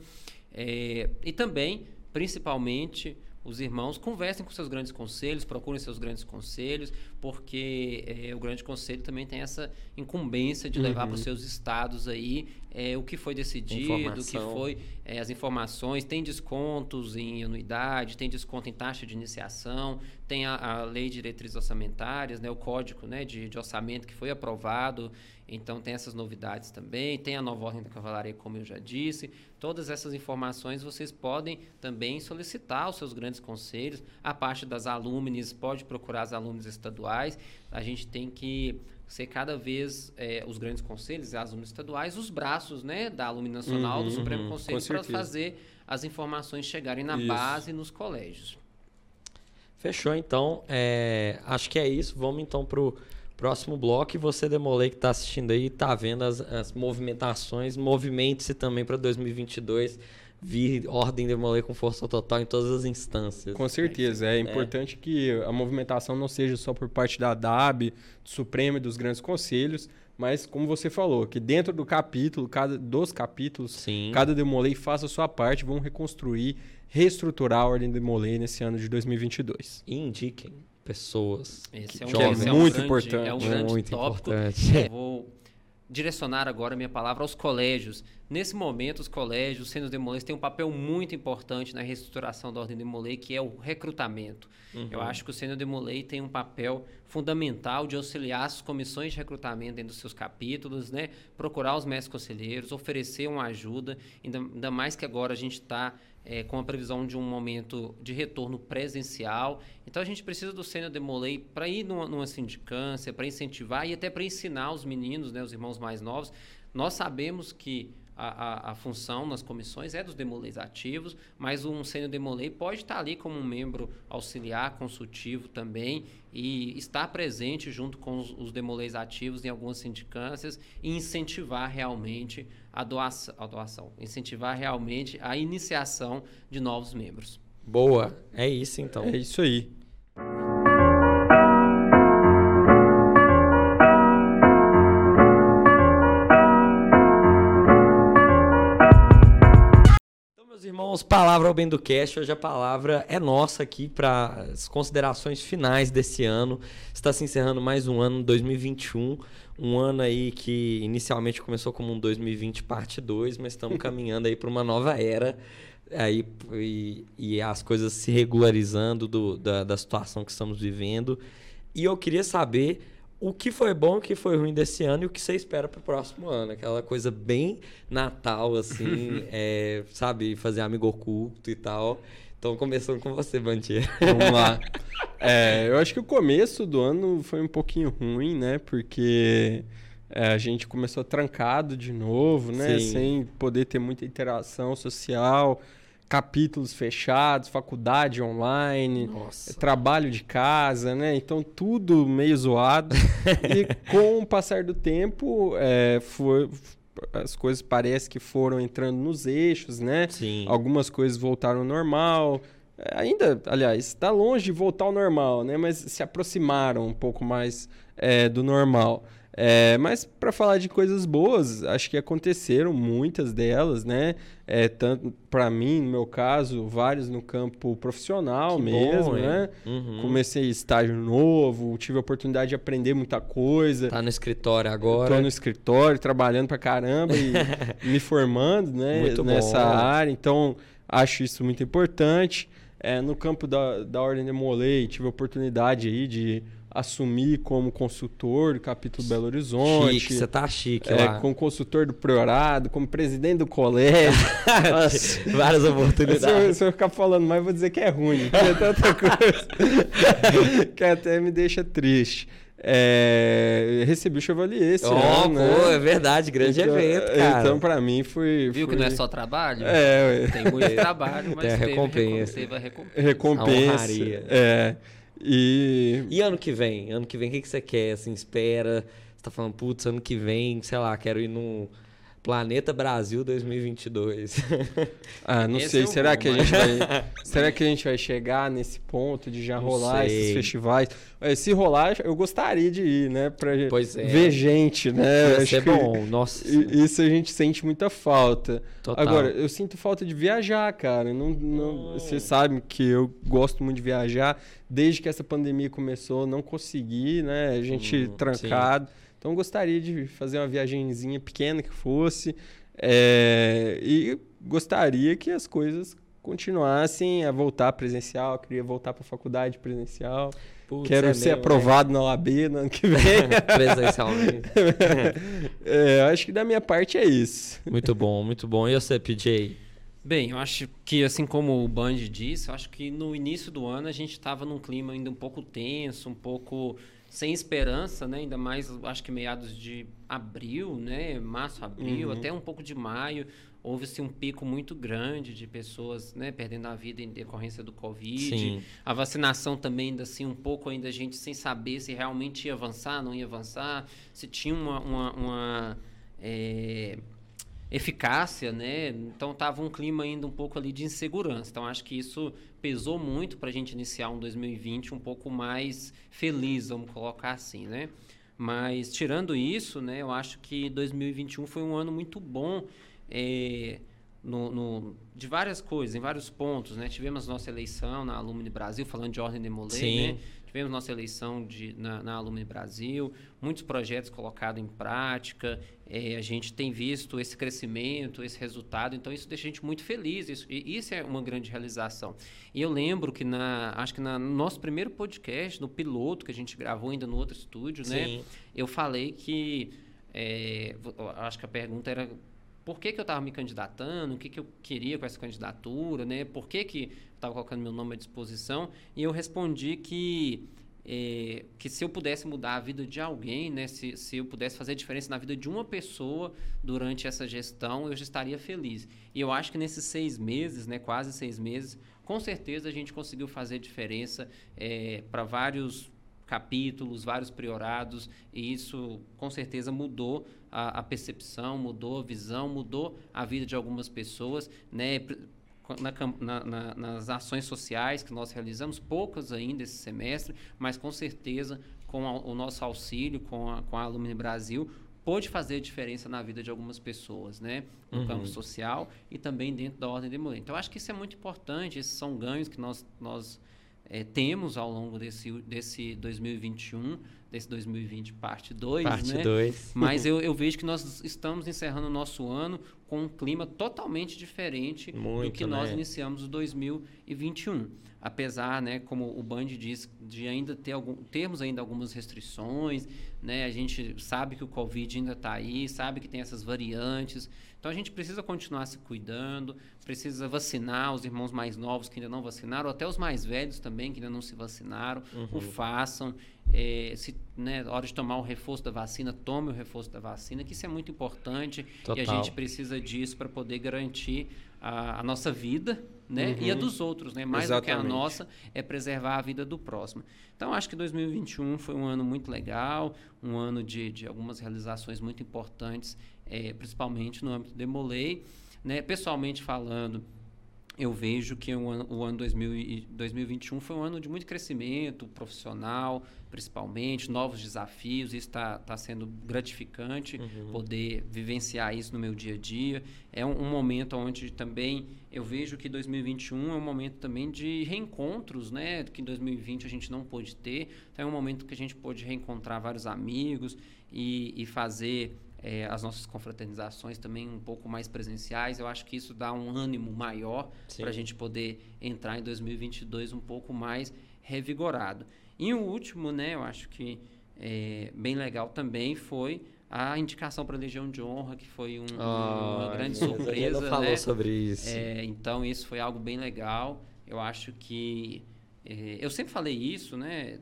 É, e também, principalmente, os irmãos conversem com seus grandes conselhos, procurem seus grandes conselhos, porque é, o grande conselho também tem essa incumbência de levar para os uhum. seus estados aí é, o que foi decidido, o que foi é, as informações, tem descontos em anuidade, tem desconto em taxa de iniciação, tem a, a lei de diretrizes orçamentárias, né, o código né, de, de orçamento que foi aprovado então tem essas novidades também, tem a nova ordem da cavalaria, como eu já disse. Todas essas informações vocês podem também solicitar aos seus grandes conselhos. A parte das alumnes pode procurar as alumnes estaduais. A gente tem que ser cada vez é, os grandes conselhos e as alumnes estaduais os braços né, da alumne nacional uhum, do Supremo uhum, Conselho para fazer as informações chegarem na isso. base nos colégios.
Fechou, então. É, acho que é isso. Vamos então para o Próximo bloco, você, Demolei, que está assistindo aí, está vendo as, as movimentações. Movimente-se também para 2022. Vir ordem Demolei com força total em todas as instâncias.
Com certeza. É, é importante que a movimentação não seja só por parte da DAB, do Supremo e dos grandes conselhos, mas como você falou, que dentro do capítulo, cada dos capítulos, Sim. cada Demolei faça a sua parte, vão reconstruir, reestruturar a ordem Demolei nesse ano de 2022.
E indiquem pessoas.
Esse é, um, esse é
muito
grande,
importante.
É um grande
muito
tópico.
Importante.
Eu vou direcionar agora minha palavra aos colégios. Nesse momento, os colégios, os centros de Molay, têm um papel muito importante na reestruturação da ordem de Molay, que é o recrutamento. Uhum. Eu acho que o centro de Molay tem um papel fundamental de auxiliar as comissões de recrutamento dentro dos seus capítulos, né? procurar os mestres conselheiros, oferecer uma ajuda, ainda, ainda mais que agora a gente está é, com a previsão de um momento de retorno presencial. Então a gente precisa do Sênior Demolei para ir numa, numa sindicância, para incentivar e até para ensinar os meninos, né, os irmãos mais novos. Nós sabemos que a, a, a, função nas comissões é dos demolês ativos, mas um sênior demolei pode estar ali como um membro auxiliar, consultivo também, e estar presente junto com os, os ativos em algumas sindicâncias e incentivar realmente a doação, a doação, incentivar realmente a iniciação de novos membros.
Boa, é isso então.
É isso aí.
irmãos, palavra ao bem do cast. Hoje a palavra é nossa aqui para as considerações finais desse ano. Está se encerrando mais um ano, 2021. Um ano aí que inicialmente começou como um 2020 parte 2, mas estamos caminhando aí para uma nova era. Aí, e, e, as coisas se regularizando do, da, da situação que estamos vivendo. E eu queria saber o que foi bom, o que foi ruim desse ano e o que você espera para o próximo ano. Aquela coisa bem Natal, assim, é, sabe? Fazer amigo oculto e tal. Então, começando com você, Bantier.
Vamos lá. É, eu acho que o começo do ano foi um pouquinho ruim, né? Porque é, a gente começou trancado de novo, né? Sim. Sem poder ter muita interação social capítulos fechados, faculdade online, Nossa. trabalho de casa, né? Então tudo meio zoado. e com o passar do tempo, é, foi, as coisas parece que foram entrando nos eixos, né?
Sim.
Algumas coisas voltaram ao normal. É, ainda, aliás, está longe de voltar ao normal, né? Mas se aproximaram um pouco mais é, do normal. É, mas para falar de coisas boas, acho que aconteceram muitas delas, né? É, tanto para mim, no meu caso, vários no campo profissional que mesmo, bom, né? Uhum. Comecei estágio novo, tive a oportunidade de aprender muita coisa.
Tá no escritório agora?
Tô no escritório, trabalhando para caramba e me formando, né? Muito nessa bom. área. Então, acho isso muito importante. É, no campo da, da Ordem de Molay, tive a oportunidade aí de assumir como consultor do capítulo Belo Horizonte.
Chique, você tá chique
é, lá. Como consultor do priorado, como presidente do colégio.
Várias oportunidades.
Se eu, ficar falando mais, vou dizer que é ruim. Que é tanta coisa que até me deixa triste. É, recebi o Chevalier esse oh, ano,
pô, né? é verdade, grande então, evento, cara.
Então, pra mim, foi...
Viu
foi...
que não é só trabalho?
É,
Tem muito trabalho, mas
Tem a recompensa.
Teve a recompensa.
Recompensa, é. E...
e ano que vem? Ano que vem, o que, você quer? Assim, espera? Você tá falando, putz, ano que vem, sei lá, quero ir no Planeta Brasil 2022.
Ah, não
Esse
sei.
eu
será
vou,
que a
mas-
gente vai. será que a gente vai chegar nesse ponto de já
Não
rolar esses
sei.
festivais? Eh, Se rolar, eu gostaria de ir, né? Pra
Pois é.
ver gente, né?
Ser
que
bom, nossa.
Isso a gente sente muita falta.
Total.
Agora, eu sinto falta de viajar, cara. Não, não, Você sabe que eu gosto muito de viajar. Desde que essa pandemia começou, não consegui, né? A gente
Hum,
trancado. Então, eu gostaria de fazer uma viagenzinha pequena que fosse. É, e gostaria que as coisas continuassem a voltar presencial. Queria voltar para a faculdade presencial.
Putz,
Quero
é
ser
mesmo,
aprovado na OAB no ano que vem.
Presencialmente.
É, acho que da minha parte é isso.
Muito bom, muito bom. E você, PJ?
Bem, eu acho que, assim como o Band disse, eu acho que no início do ano a gente estava num clima ainda um pouco tenso, um pouco sem esperança, né? Ainda mais, acho que meados de abril, né? Março, abril,
Uhum.
até um pouco de maio, houve-se um pico muito grande de pessoas, né? Perdendo a vida em decorrência do Covid.
Sim.
A vacinação também, ainda assim, um pouco ainda a gente sem saber se realmente ia avançar, não ia avançar, se tinha uma... uma, uma, é, eficácia, né? Então tava um clima ainda um pouco ali de insegurança. Então acho que isso pesou muito para a gente iniciar um 2020 um pouco mais feliz, vamos colocar assim, né? Mas tirando isso, né? Eu acho que 2021 foi um ano muito bom. é, no, no- de várias coisas, em vários pontos, né? Tivemos nossa eleição na Alumni Brasil, falando de ordem de Molay,
Sim.
né? Tivemos nossa eleição de, na, na Alumni Brasil, muitos projetos colocados em prática, eh, a gente tem visto esse crescimento, esse resultado, então isso deixa a gente muito feliz, isso, e isso é uma grande realização. E eu lembro que, na, acho que na, no nosso primeiro podcast, no piloto que a gente gravou ainda no outro estúdio, né? Eu falei que é, acho que a pergunta era por que, que eu estava me candidatando, o que, que eu queria com essa candidatura, né? Por que, que estava colocando meu nome à disposição? E eu respondi que é, que se eu pudesse mudar a vida de alguém, né? Se, se eu pudesse fazer diferença na vida de uma pessoa durante essa gestão, eu já estaria feliz. E eu acho que nesses seis meses, né? Quase seis meses, com certeza a gente conseguiu fazer diferença para vários capítulos, vários priorados, e isso com certeza mudou a, a percepção, mudou a visão, mudou a vida de algumas pessoas, né? Na na- na- nas ações sociais que nós realizamos, poucas ainda esse semestre, mas com certeza com a- o nosso auxílio, com a, com a Alumni Brasil, pôde fazer diferença na vida de algumas pessoas, né? No
Uhum.
campo social e também dentro da ordem de mulher. Então, acho que isso é muito importante, esses são ganhos que nós, nós eh, temos ao longo desse, desse 2021, desse 2020 parte 2,
Parte
né?
2.
Mas eu, eu vejo que nós estamos encerrando o nosso ano com um clima totalmente diferente do
Muito,
que nós
né?
iniciamos o 2021. Apesar, né, como o Band diz, de ainda ter algum, termos ainda algumas restrições, né? A gente sabe que o Covid ainda está aí, sabe que tem essas variantes. Então a gente precisa continuar se cuidando, precisa vacinar os irmãos mais novos que ainda não vacinaram, ou até os mais velhos também que ainda não se vacinaram, o façam. É, se, né, na hora de tomar o reforço da vacina, tome o reforço da vacina, que isso é muito importante e a
Total.
gente precisa disso para poder garantir a, a nossa vida, né? E a
Uhum.
dos outros, né? Mais do que a
Exatamente.
nossa é preservar a vida do próximo. Então, acho que 2021 foi um ano muito legal, um ano de, de algumas realizações muito importantes, eh, principalmente no âmbito de Molay. Né? Pessoalmente falando, eu vejo que o ano, o ano 2000 e 2021 foi um ano de muito crescimento profissional, principalmente, novos desafios. Isso está tá sendo gratificante poder vivenciar isso no meu dia a dia. É um, um momento onde também eu vejo que 2021 é um momento também de reencontros, né? Que em 2020 a gente não pôde ter. Então é um momento que a gente pôde reencontrar vários amigos e, e fazer eh, as nossas confraternizações também um pouco mais presenciais. Eu acho que isso dá um ânimo maior para a gente poder entrar em 2022 um pouco mais revigorado. E o último, né, eu acho que é, bem legal também foi a indicação para a Legião de Honra, que foi um- uma
Ai,
grande surpresa.
não falou
né?
sobre isso.
É, então isso foi algo bem legal. Eu acho que é, eu sempre falei isso, né?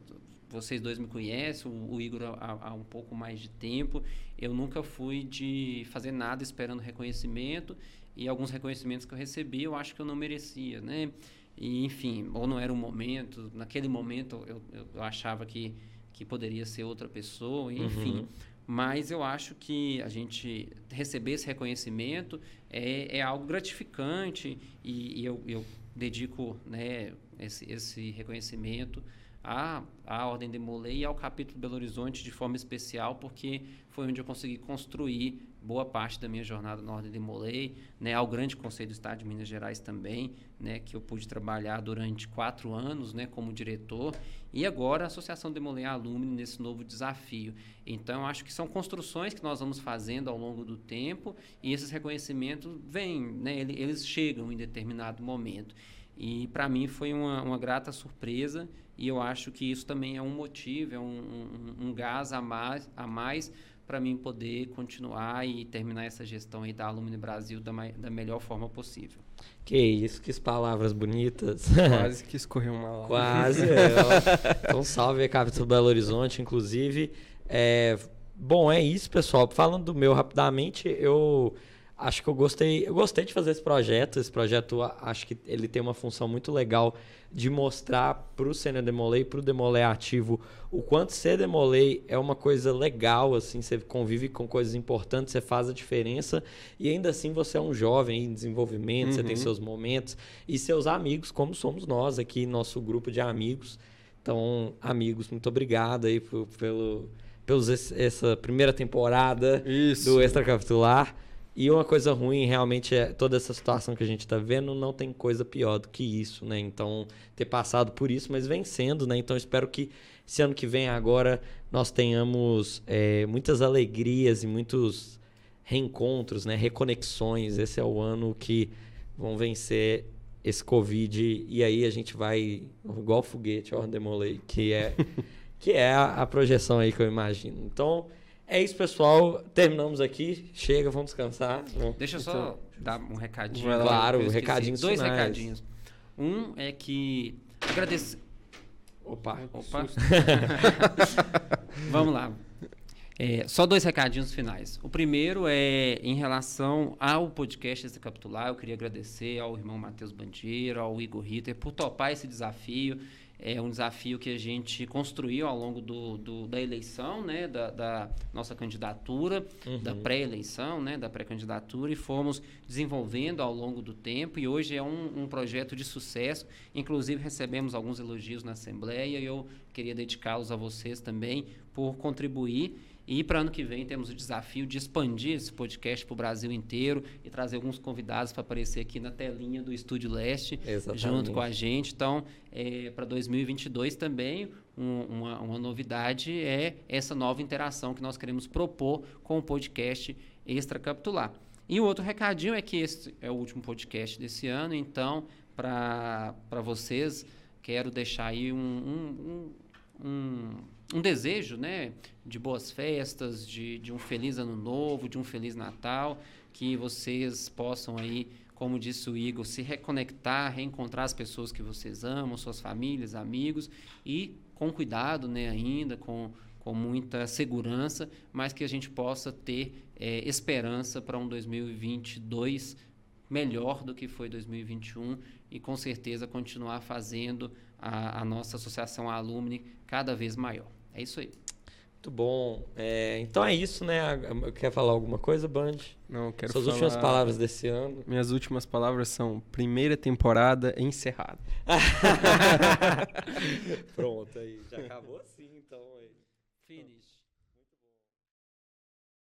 Vocês dois me conhecem, o, o Igor há, há um pouco mais de tempo. Eu nunca fui de fazer nada esperando reconhecimento e alguns reconhecimentos que eu recebi eu acho que eu não merecia, né? E, enfim, ou não era o momento. Naquele momento eu, eu, achava que que poderia ser outra pessoa, enfim. Uhum. Mas eu acho que a gente receber esse reconhecimento é, é algo gratificante e, e eu, eu, dedico né, esse, esse reconhecimento à, à Ordem de Molay e ao capítulo Belo Horizonte de forma especial, porque foi onde eu consegui construir boa parte da minha jornada na Ordem de Molay, né, ao Grande Conselho do Estado de Minas Gerais também, né, que eu pude trabalhar durante quatro anos né, como diretor, e agora a Associação de Molay Alumni nesse novo desafio. Então, acho que são construções que nós vamos fazendo ao longo do tempo, e esses reconhecimentos vêm, né, eles chegam em determinado momento. E para mim foi uma, uma grata surpresa, e eu acho que isso também é um motivo, é um, um, um gás a mais, a mais para mim poder continuar e terminar essa gestão aí da Alumni Brasil da, da melhor forma possível.
Que isso, que palavras bonitas.
Quase que escorreu uma lágrima.
Quase. É, então, salve a Capitão Belo Horizonte, inclusive. É, bom, é isso, pessoal. Falando do meu rapidamente, eu acho que eu gostei, eu gostei de fazer esse projeto. Esse projeto, acho que ele tem uma função muito legal de mostrar para o Sênior Demolei e para o Demolei ativo o quanto ser Demolei é uma coisa legal, assim, você convive com coisas importantes, você faz a diferença e ainda assim você é um jovem em desenvolvimento, uhum. você tem uhum. seus momentos e seus amigos, como somos nós aqui, nosso grupo de amigos. Então, amigos, muito obrigado aí por, pelo, pelos essa primeira temporada Isso. do Extra Capitular. E uma coisa ruim, realmente, é toda essa situação que a gente está vendo, não tem coisa pior do que isso, né? Então, ter passado por isso, mas vencendo, né? Então, espero que esse ano que vem agora nós tenhamos é, muitas alegrias e muitos reencontros, né? Reconexões. Esse é o ano que vão vencer esse Covid e aí a gente vai igual foguete, ó, demolei, que é que é a, a projeção aí que eu imagino. Então, é isso, pessoal. Terminamos aqui. Chega, vamos descansar.
Deixa eu só então, dar um recadinho.
Claro, recadinhos
Dois finais. recadinhos. Um é que agradecer.
Opa,
opa. vamos lá. É, só dois recadinhos finais. O primeiro é em relação ao podcast Recapitular. Eu queria agradecer ao irmão Matheus Bandeira, ao Igor Ritter, por topar esse desafio é um desafio que a gente construiu ao longo do, do da eleição, né, da, da nossa candidatura, uhum. da pré-eleição, né, da pré-candidatura, e fomos desenvolvendo ao longo do tempo. E hoje é um, um projeto de sucesso. Inclusive, recebemos alguns elogios na Assembleia e eu queria dedicá-los a vocês também por contribuir. E para ano que vem temos o desafio de expandir esse podcast para o Brasil inteiro e trazer alguns convidados para aparecer aqui na telinha do Estúdio Leste Exatamente. junto com a gente. Então, é, para 2022 também um, uma, uma novidade é essa nova interação que nós queremos propor com o podcast extracapitular. E o outro recadinho é que esse é o último podcast desse ano, então, para vocês, quero deixar aí um, um, um um desejo, né, de boas festas, de, de um feliz ano novo, de um feliz Natal, que vocês possam aí, como disse o Igor, se reconectar, reencontrar as pessoas que vocês amam, suas famílias, amigos e com cuidado, né, ainda com com muita segurança, mas que a gente possa ter é, esperança para um 2022 melhor do que foi 2021 e com certeza continuar fazendo a, a nossa associação alumni cada vez maior. É isso aí.
Muito bom. É, então é isso, né? Quer falar alguma coisa, Band?
Não, quero
Suas
falar...
últimas palavras desse ano.
Minhas últimas palavras são primeira temporada encerrada.
Pronto, aí. Já acabou